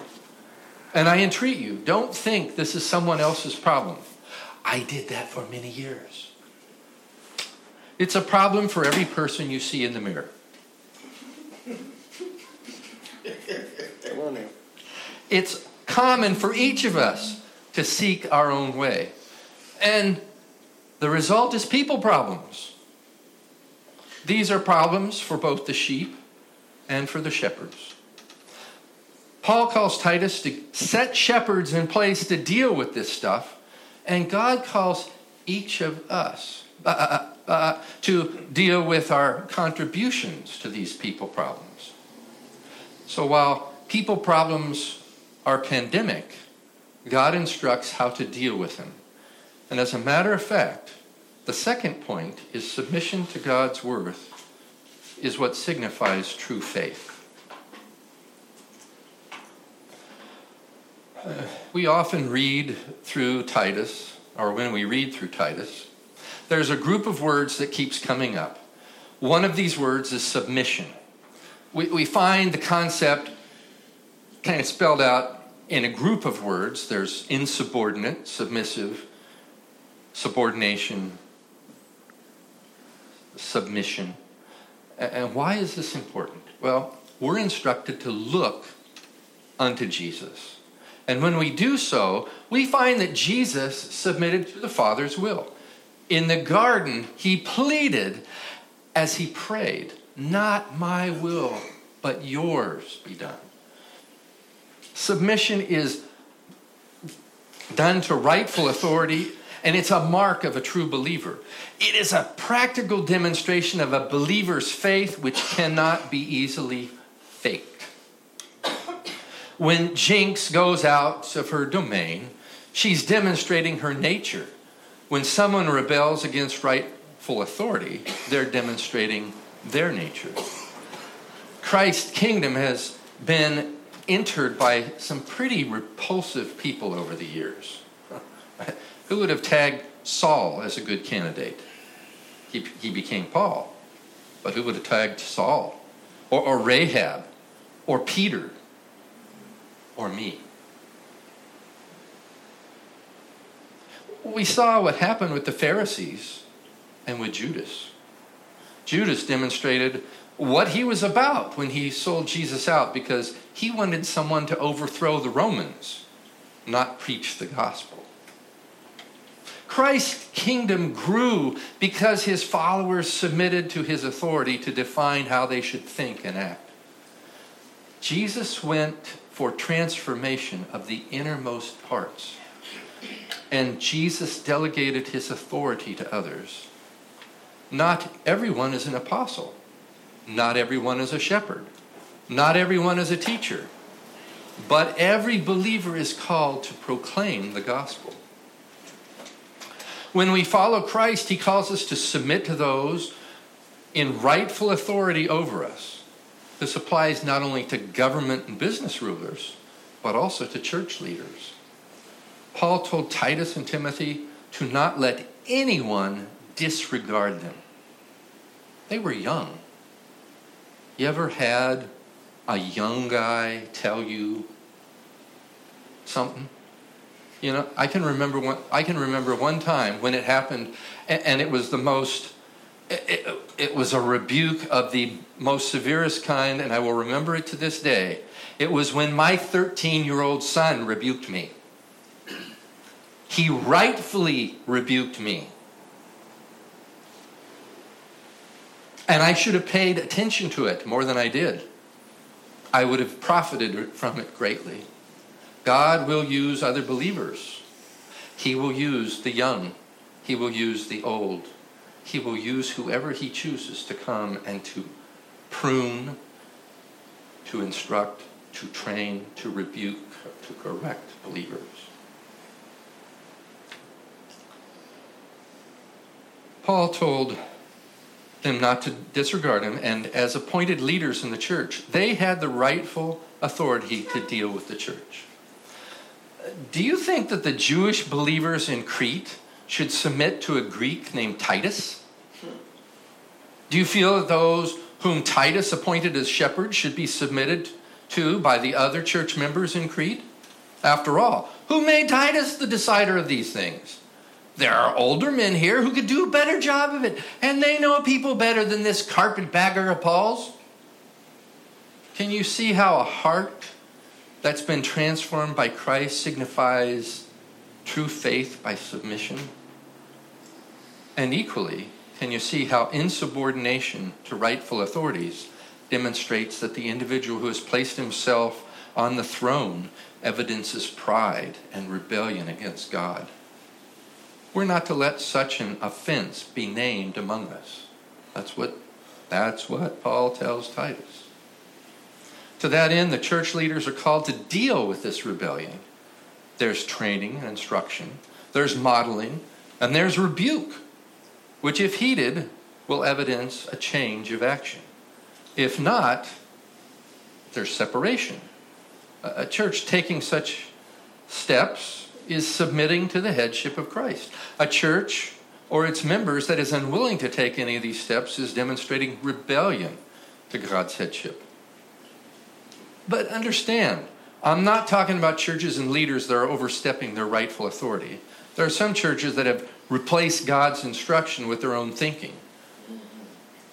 And I entreat you, don't think this is someone else's problem. I did that for many years. It's a problem for every person you see in the mirror. It's common for each of us to seek our own way. And the result is people problems. These are problems for both the sheep and for the shepherds. Paul calls Titus to set shepherds in place to deal with this stuff, and God calls each of us uh, uh, uh, uh, to deal with our contributions to these people problems. So while people problems are pandemic, God instructs how to deal with them. And as a matter of fact, the second point is submission to God's worth is what signifies true faith. we often read through Titus, or when we read through Titus, there's a group of words that keeps coming up. One of these words is submission. We, we find the concept kind of spelled out in a group of words. There's insubordinate, submissive, subordination, submission. And why is this important? Well, we're instructed to look unto Jesus. And when we do so, we find that Jesus submitted to the Father's will. In the garden, he pleaded as he prayed, Not my will, but yours be done. Submission is done to rightful authority, and it's a mark of a true believer. It is a practical demonstration of a believer's faith which cannot be easily faked. When Jinx goes out of her domain, she's demonstrating her nature. When someone rebels against rightful authority, they're demonstrating their nature. Christ's kingdom has been entered by some pretty repulsive people over the years. Who would have tagged Saul as a good candidate? He, he became Paul. But who would have tagged Saul? Or, or Rahab? Or Peter? Or me? We saw what happened with the Pharisees and with Judas. Judas demonstrated what he was about when he sold Jesus out because he wanted someone to overthrow the Romans, not preach the gospel. Christ's kingdom grew because his followers submitted to his authority to define how they should think and act. Jesus went for transformation of the innermost parts, and Jesus delegated his authority to others. Not everyone is an apostle. Not everyone is a shepherd. Not everyone is a teacher. But every believer is called to proclaim the gospel. When we follow Christ, he calls us to submit to those in rightful authority over us. This applies not only to government and business rulers, but also to church leaders. Paul told Titus and Timothy to not let anyone disregard them. They were young. You ever had a young guy tell you something? You know, I can remember one. I can remember one time when it happened, and, and it was the most. It, it, it was a rebuke of the most severest kind, and I will remember it to this day. It was when my 13 year old son rebuked me. He rightfully rebuked me. And I should have paid attention to it more than I did. I would have profited from it greatly. God will use other believers. He will use the young. He will use the old. He will use whoever he chooses to come and to prune, to instruct, to train, to rebuke, to correct believers. Paul told them not to disregard him, and as appointed leaders in the church, they had the rightful authority to deal with the church. Do you think that the Jewish believers in Crete should submit to a Greek named Titus? Do you feel that those whom Titus appointed as shepherds should be submitted to by the other church members in Crete? After all, who made Titus the decider of these things? There are older men here who could do a better job of it, and they know people better than this carpetbagger of Paul's. Can you see how a heart that's been transformed by Christ signifies true faith by submission? And equally, can you see how insubordination to rightful authorities demonstrates that the individual who has placed himself on the throne evidences pride and rebellion against God? We're not to let such an offense be named among us. That's what, that's what Paul tells Titus. To that end, the church leaders are called to deal with this rebellion. There's training and instruction, there's modeling, and there's rebuke, which, if heeded, will evidence a change of action. If not, there's separation. A church taking such steps is submitting to the headship of Christ. A church or its members that is unwilling to take any of these steps is demonstrating rebellion to God's headship. But understand, I'm not talking about churches and leaders that are overstepping their rightful authority. There are some churches that have replaced God's instruction with their own thinking.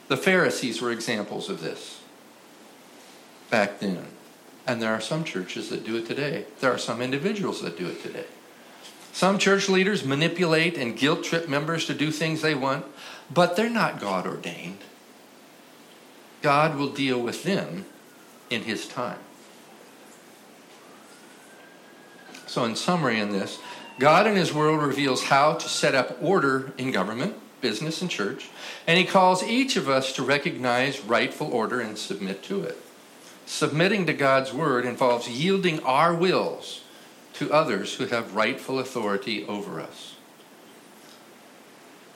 The Pharisees were examples of this. back then. And there are some churches that do it today. There are some individuals that do it today. Some church leaders manipulate and guilt trip members to do things they want, but they're not God ordained. God will deal with them in His time. So, in summary, in this, God in His world reveals how to set up order in government, business, and church, and He calls each of us to recognize rightful order and submit to it. Submitting to God's word involves yielding our wills to others who have rightful authority over us.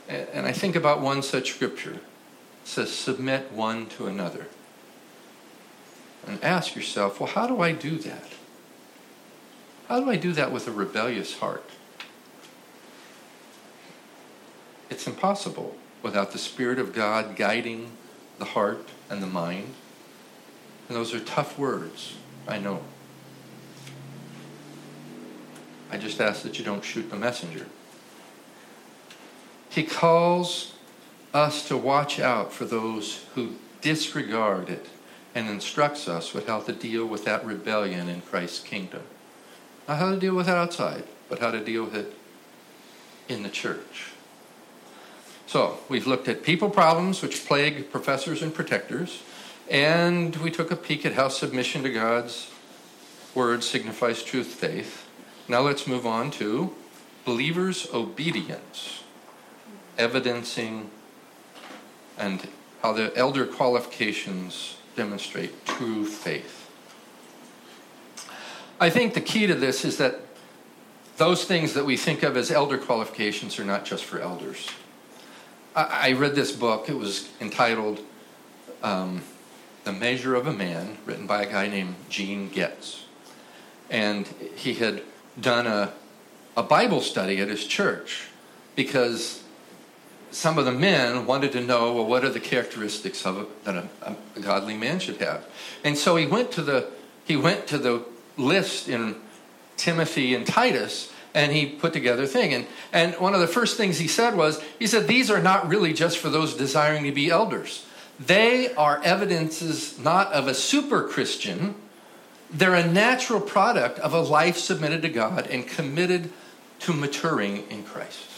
And I think about one such scripture. It says, submit one to another. And ask yourself, well, how do I do that? How do I do that with a rebellious heart? It's impossible without the Spirit of God guiding the heart and the mind. And those are tough words, I know. I just ask that you don't shoot the messenger. He calls us to watch out for those who disregard it and instructs us with how to deal with that rebellion in Christ's kingdom. Not how to deal with it outside, but how to deal with it in the church. So, we've looked at people problems which plague professors and protectors, and we took a peek at how submission to God's word signifies truth faith. Now let's move on to believers' obedience, evidencing and how the elder qualifications demonstrate true faith. I think the key to this is that those things that we think of as elder qualifications are not just for elders. I, read this book, it was entitled um, The Measure of a Man, written by a guy named Gene Getz. And he had done a, a Bible study at his church because some of the men wanted to know well what are the characteristics of a, that a, a, godly man should have? And so he went to the he went to the list in timothy and titus and he put together a thing. And and one of the first things he said was he said these are not really just for those desiring to be elders. They are evidences not of a super christian. They're a natural product of a life submitted to god and committed to maturing in christ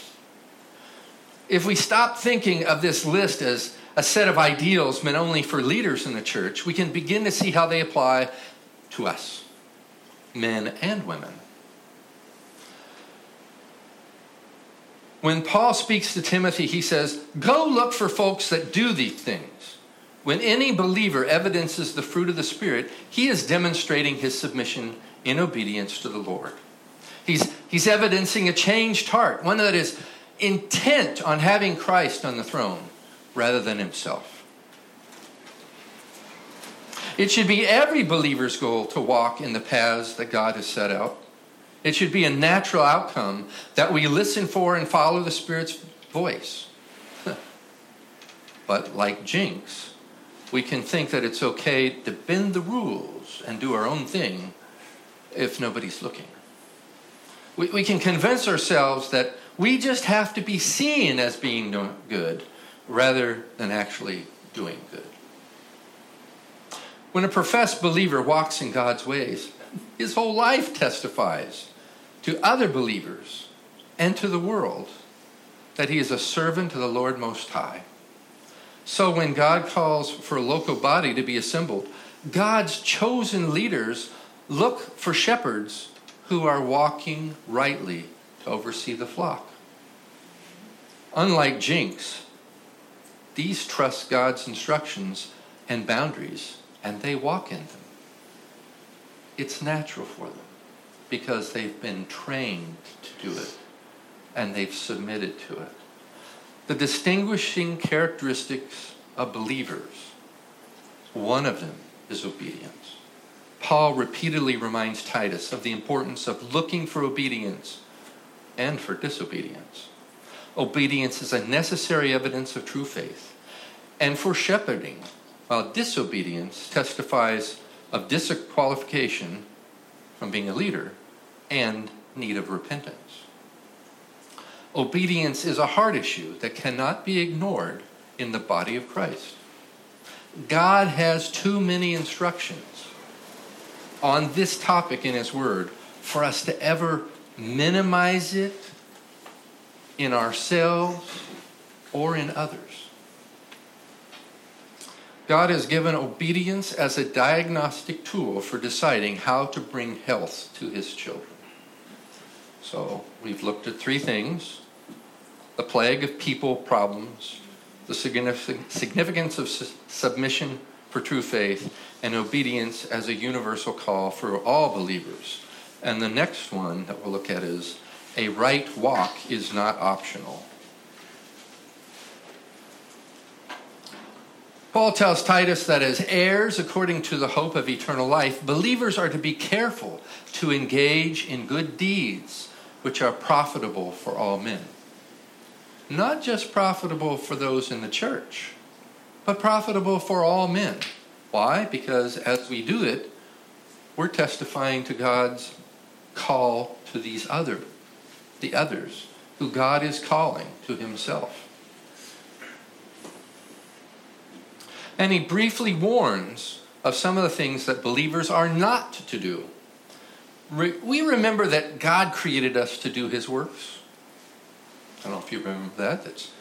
if we stop thinking of this list as a set of ideals meant only for leaders in the church, we can begin to see how they apply to us, men and women. When Paul speaks to Timothy, he says, Go look for folks that do these things. When any believer evidences the fruit of the Spirit, he is demonstrating his submission in obedience to the Lord. He's, he's evidencing a changed heart, one that is intent on having Christ on the throne rather than himself. It should be every believer's goal to walk in the paths that God has set out. It should be a natural outcome that we listen for and follow the Spirit's voice. but like Jinx, we can think that it's okay to bend the rules and do our own thing if nobody's looking. We, we can convince ourselves that we just have to be seen as being good rather than actually doing good. When a professed believer walks in God's ways, his whole life testifies to other believers and to the world that he is a servant to the Lord Most High. So when God calls for a local body to be assembled, God's chosen leaders look for shepherds who are walking rightly to oversee the flock. Unlike Jinx, these trust God's instructions and boundaries, and they walk in them. It's natural for them because they've been trained to do it and they've submitted to it. The distinguishing characteristics of believers, one of them is obedience. Paul repeatedly reminds Titus of the importance of looking for obedience and for disobedience. Obedience is a necessary evidence of true faith and for shepherding, while disobedience testifies of disqualification from being a leader and need of repentance. Obedience is a heart issue that cannot be ignored in the body of Christ. God has too many instructions on this topic in His Word for us to ever minimize it in ourselves or in others. God has given obedience as a diagnostic tool for deciding how to bring health to His children. So we've looked at three things the plague of people problems, the significance of submission for true faith, and obedience as a universal call for all believers. And the next one that we'll look at is a right walk is not optional. Paul tells Titus that as heirs according to the hope of eternal life, believers are to be careful to engage in good deeds which are profitable for all men. Not just profitable for those in the church, but profitable for all men. Why? Because as we do it, we're testifying to God's call to these other, the others, who God is calling to himself. And he briefly warns of some of the things that believers are not to do. We remember that God created us to do his works. I don't know if you remember that. That's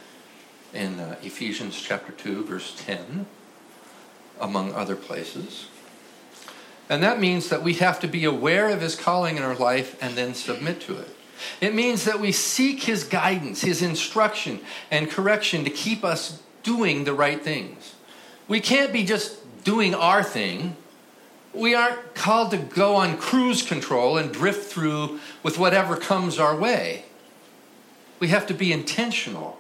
in uh, Ephesians chapter 2, verse 10 among other places. And that means that we have to be aware of his calling in our life and then submit to it. It means that we seek his guidance, his instruction, and correction to keep us doing the right things. We can't be just doing our thing. We aren't called to go on cruise control and drift through with whatever comes our way. We have to be intentional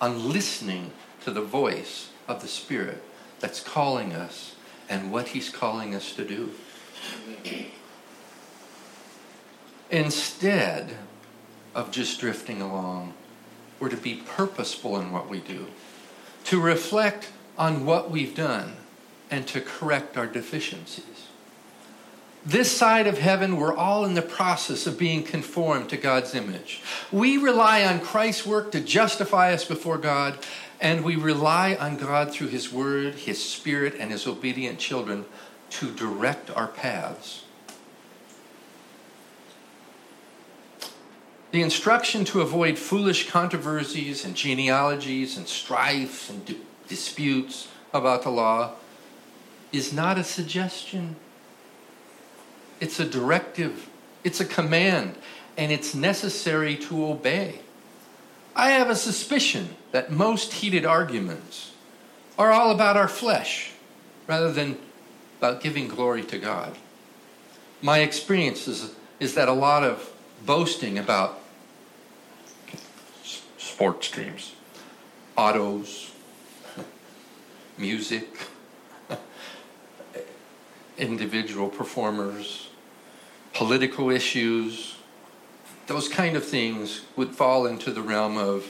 on listening to the voice of the Spirit that's calling us and what He's calling us to do. Instead of just drifting along, we're to be purposeful in what we do, to reflect on what we've done, and to correct our deficiencies. This side of heaven, we're all in the process of being conformed to God's image. We rely on Christ's work to justify us before God, and we rely on God through His Word, His Spirit, and His obedient children to direct our paths. The instruction to avoid foolish controversies and genealogies and strife and di- disputes about the law is not a suggestion. It's a directive, it's a command, and it's necessary to obey. I have a suspicion that most heated arguments are all about our flesh rather than about giving glory to God. My experience is, is that a lot of boasting about sports teams, autos, [LAUGHS] music, [LAUGHS] individual performers, political issues, those kind of things would fall into the realm of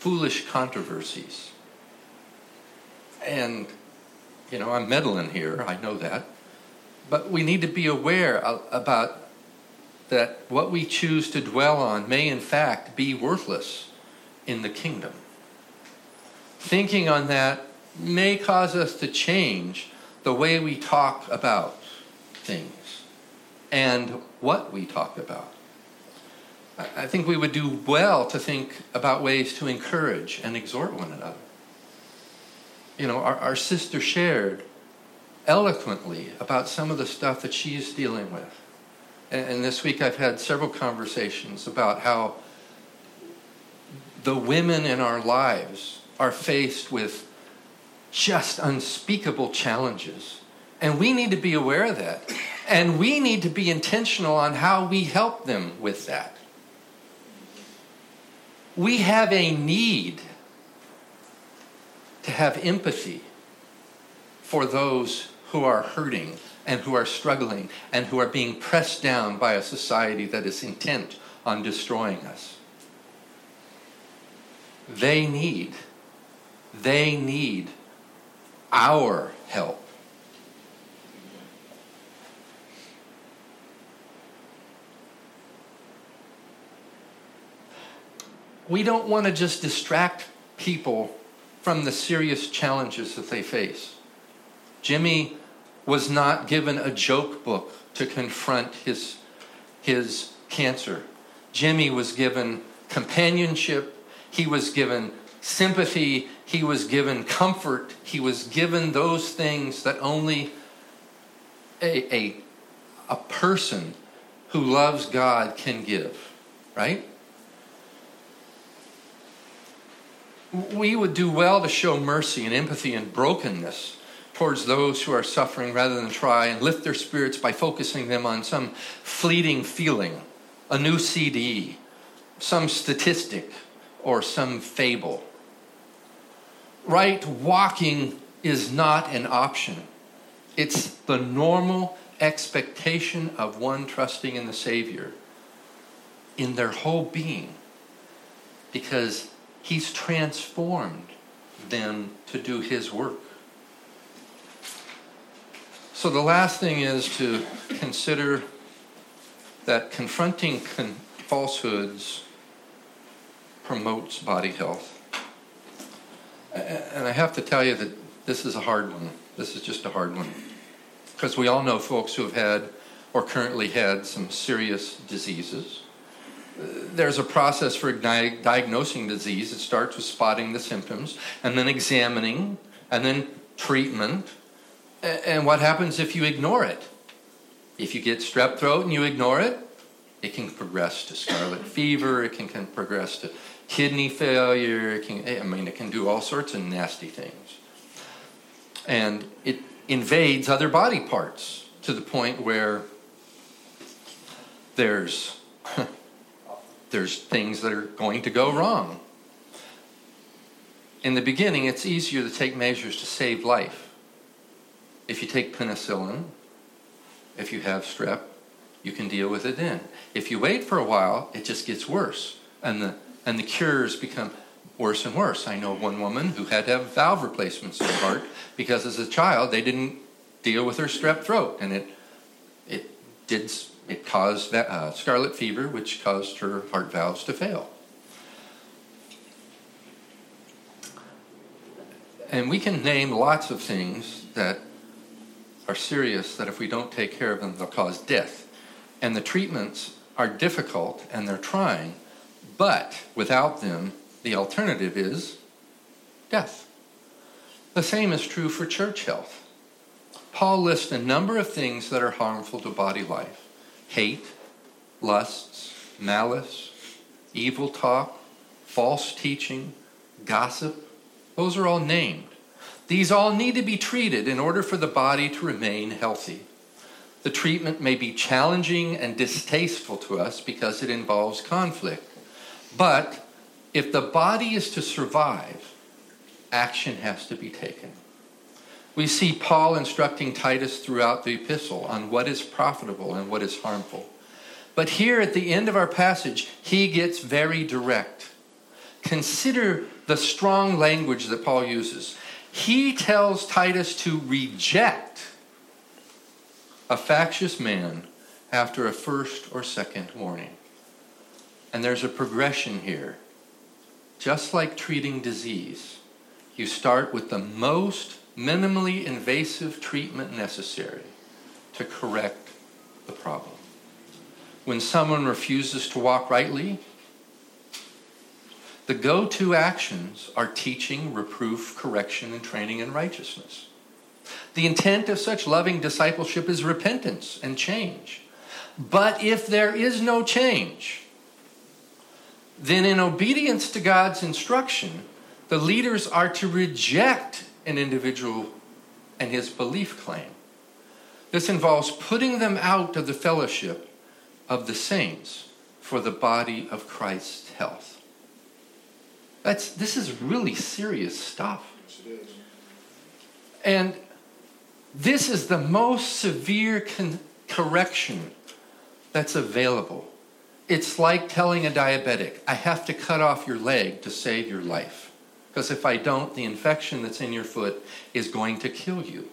foolish controversies. And, you know, I'm meddling here, I know that. But we need to be aware about that what we choose to dwell on may, in fact, be worthless in the kingdom. Thinking on that may cause us to change the way we talk about things and what we talk about. I think we would do well to think about ways to encourage and exhort one another. You know, our, our sister shared eloquently about some of the stuff that she's dealing with. And, and this week I've had several conversations about how the women in our lives are faced with just unspeakable challenges. And we need to be aware of that. And we need to be intentional on how we help them with that. We have a need to have empathy for those who are hurting and who are struggling and who are being pressed down by a society that is intent on destroying us. They need, they need our help. We don't want to just distract people from the serious challenges that they face. Jimmy was not given a joke book to confront his, his cancer. Jimmy was given companionship, he was given sympathy, he was given comfort, he was given those things that only a, a, a person who loves God can give, right? We would do well to show mercy and empathy and brokenness towards those who are suffering rather than try and lift their spirits by focusing them on some fleeting feeling, a new CD, some statistic, or some fable. Right walking is not an option. It's the normal expectation of one trusting in the Savior in their whole being because He's transformed them to do His work. So the last thing is to consider that confronting con- falsehoods promotes body health. And I have to tell you that this is a hard one. This is just a hard one. Because we all know folks who have had or currently had some serious diseases. There's a process for diagnosing disease. It starts with spotting the symptoms and then examining and then treatment. And what happens if you ignore it? If you get strep throat and you ignore it, it can progress to scarlet fever, it can, can progress to kidney failure, it can, I mean, it can do all sorts of nasty things. And it invades other body parts to the point where there's, [LAUGHS] there's things that are going to go wrong. In the beginning, it's easier to take measures to save life. If you take penicillin, if you have strep, you can deal with it then. If you wait for a while, it just gets worse. And the and the cures become worse and worse. I know one woman who had to have valve replacements in her heart because as a child they didn't deal with her strep throat, and it it did it caused uh, scarlet fever, which caused her heart valves to fail. And we can name lots of things that are serious that if we don't take care of them, they'll cause death. And the treatments are difficult and they're trying, but without them, the alternative is death. The same is true for church health. Paul lists a number of things that are harmful to body life hate, lusts, malice, evil talk, false teaching, gossip. Those are all named. These all need to be treated in order for the body to remain healthy. The treatment may be challenging and distasteful to us because it involves conflict. But if the body is to survive, action has to be taken. We see Paul instructing Titus throughout the epistle on what is profitable and what is harmful. But here at the end of our passage, he gets very direct. Consider the strong language that Paul uses. He tells Titus to reject a factious man after a first or second warning. And there's a progression here. Just like treating disease, you start with the most minimally invasive treatment necessary to correct the problem. When someone refuses to walk rightly, the go to actions are teaching, reproof, correction, and training in righteousness. The intent of such loving discipleship is repentance and change. But if there is no change, then in obedience to God's instruction, the leaders are to reject an individual and his belief claim. This involves putting them out of the fellowship of the saints for the body of Christ's health. That's, this is really serious stuff. And this is the most severe con- correction that's available it's like telling a diabetic, I have to cut off your leg to save your life. Because if I don't, the infection that's in your foot is going to kill you.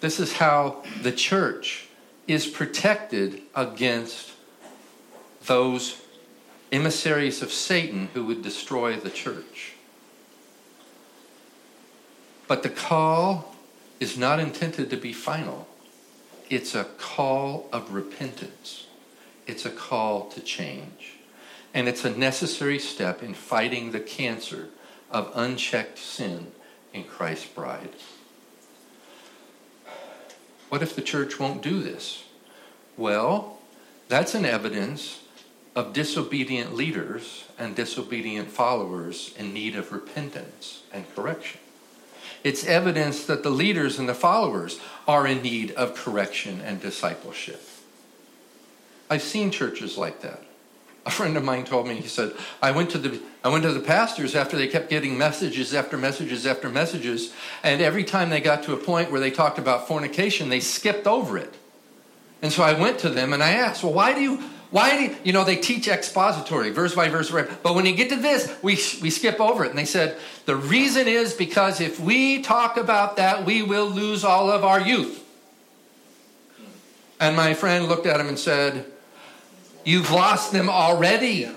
This is how the church is protected against those emissaries of Satan who would destroy the church. But the call is not intended to be final. It's a call of repentance. It's a call to change. And it's a necessary step in fighting the cancer of unchecked sin in Christ's bride. What if the church won't do this? Well, that's an evidence of disobedient leaders and disobedient followers in need of repentance and correction. It's evidence that the leaders and the followers are in need of correction and discipleship. I've seen churches like that. A friend of mine told me, he said, I went to the I went to the pastors after they kept getting messages after messages after messages, and every time they got to a point where they talked about fornication, they skipped over it. And so I went to them and I asked, Well, why do you why do you, you know they teach expository verse by verse but when you get to this we, we skip over it and they said the reason is because if we talk about that we will lose all of our youth and my friend looked at him and said you've lost them already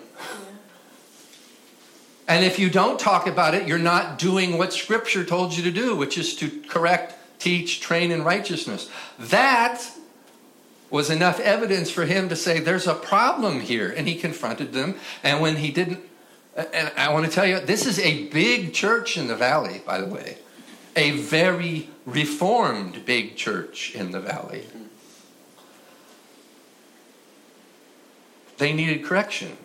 and if you don't talk about it you're not doing what scripture told you to do which is to correct teach train in righteousness that was enough evidence for him to say, There's a problem here. And he confronted them. And when he didn't, and I want to tell you, this is a big church in the valley, by the way, a very reformed big church in the valley. They needed correction,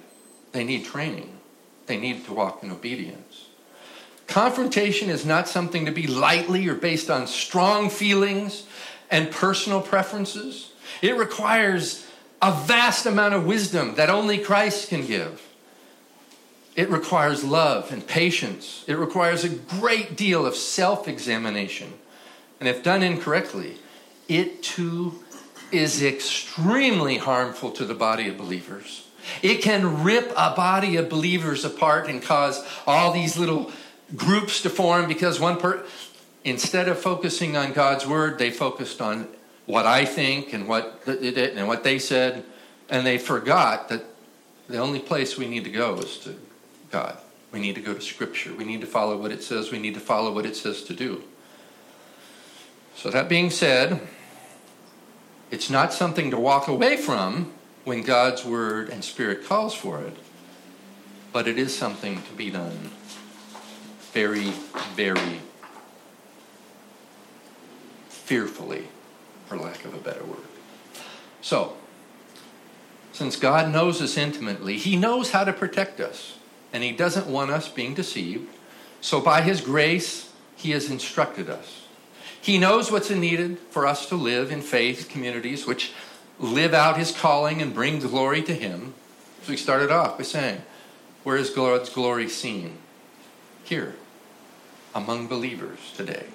they need training, they needed to walk in obedience. Confrontation is not something to be lightly or based on strong feelings and personal preferences. It requires a vast amount of wisdom that only Christ can give. It requires love and patience. It requires a great deal of self examination. And if done incorrectly, it too is extremely harmful to the body of believers. It can rip a body of believers apart and cause all these little groups to form because one per instead of focusing on God's word, they focused on what I think and what and what they said, and they forgot that the only place we need to go is to God. We need to go to Scripture. We need to follow what it says. We need to follow what it says to do. So, that being said, it's not something to walk away from when God's Word and Spirit calls for it, but it is something to be done very, very fearfully for lack of a better word. So, since God knows us intimately, He knows how to protect us, and He doesn't want us being deceived. So, by His grace, He has instructed us. He knows what's needed for us to live in faith communities which live out His calling and bring glory to Him. So, we started off by saying, Where is God's glory seen? Here, among believers today.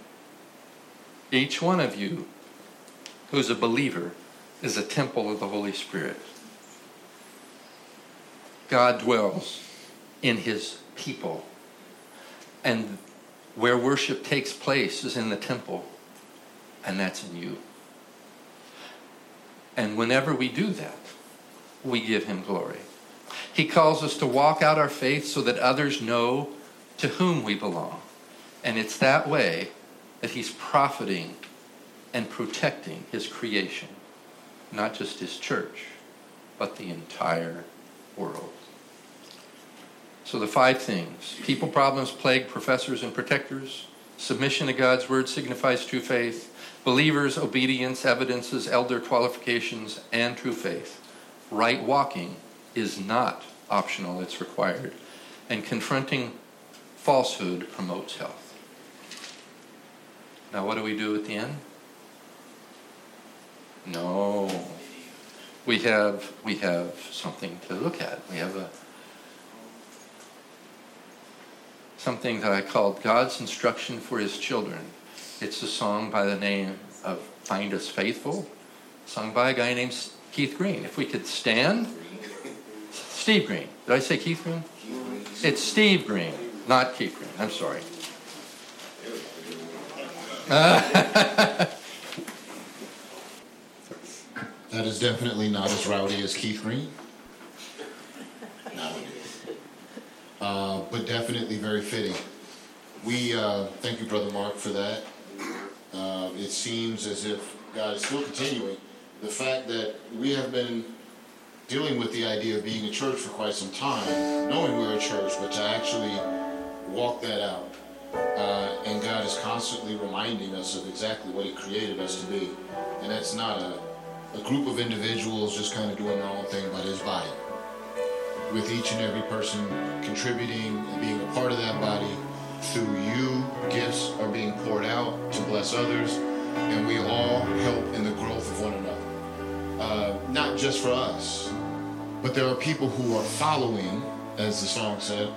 Each one of you who's a believer is a temple of the Holy Spirit. God dwells in his people. And where worship takes place is in the temple, and that's in you. And whenever we do that, we give him glory. He calls us to walk out our faith so that others know to whom we belong. And it's that way that he's profiting and protecting his creation, not just his church, but the entire world. So, the five things people problems plague professors and protectors, submission to God's word signifies true faith, believers, obedience, evidences, elder qualifications, and true faith. Right walking is not optional, it's required. And confronting falsehood promotes health. Now, what do we do at the end? No. We have we have something to look at. We have a something that I called God's instruction for his children. It's a song by the name of Find Us Faithful, sung by a guy named Keith Green. If we could stand Steve Green. Did I say Keith Green? It's Steve Green, not Keith Green. I'm sorry. [LAUGHS] That is definitely not as rowdy as Keith Green. Uh, but definitely very fitting. We uh, thank you, Brother Mark, for that. It seems as if God is still continuing. The fact that we have been dealing with the idea of being a church for quite some time, knowing we're a church, but to actually walk that out. Uh, and God is constantly reminding us of exactly what He created us to be. And that's not a, a group of individuals just kind of doing their own thing, but His body. With each and every person contributing and being a part of that body, through you, gifts are being poured out to bless others, and we all help in the growth of one another. Uh, not just for us, but there are people who are following, as the song said,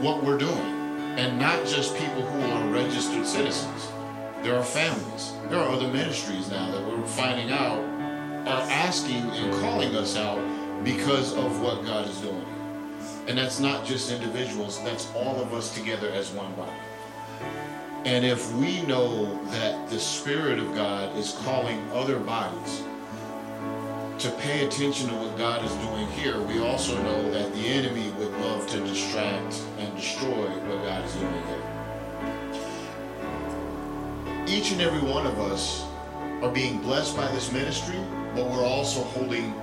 what we're doing. And not just people who are registered citizens. There are families. There are other ministries now that we're finding out are asking and calling us out because of what God is doing. And that's not just individuals, that's all of us together as one body. And if we know that the Spirit of God is calling other bodies to pay attention to what God is doing here, we also know that the enemy would love to distract and destroy what God is doing here. Each and every one of us are being blessed by this ministry, but we're also holding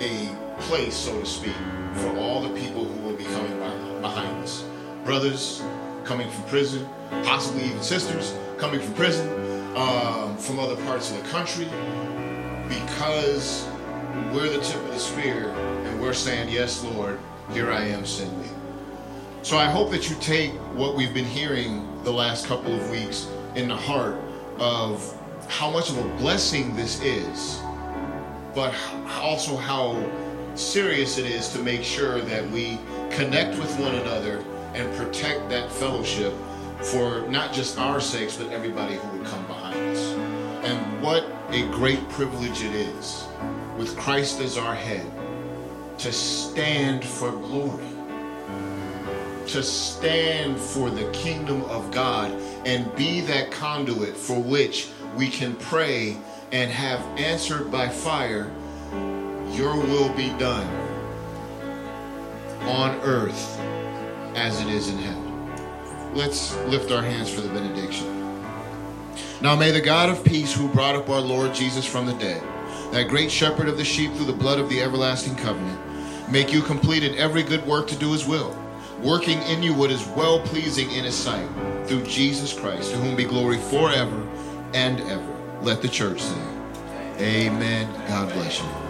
a place, so to speak, for all the people who will be coming behind us. Brothers coming from prison, possibly even sisters coming from prison, um, from other parts of the country, because we're the tip of the spear and we're saying, Yes, Lord, here I am, send me. So I hope that you take what we've been hearing the last couple of weeks in the heart of how much of a blessing this is, but also how serious it is to make sure that we connect with one another and protect that fellowship for not just our sakes, but everybody who would come behind us. And what a great privilege it is, with Christ as our head, to stand for glory, to stand for the kingdom of God, and be that conduit for which we can pray and have answered by fire, Your will be done on earth as it is in heaven. Let's lift our hands for the benediction. Now may the God of peace, who brought up our Lord Jesus from the dead, that great shepherd of the sheep through the blood of the everlasting covenant, make you complete in every good work to do his will, working in you what is well pleasing in his sight, through Jesus Christ, to whom be glory forever and ever. Let the church say, Amen. God bless you.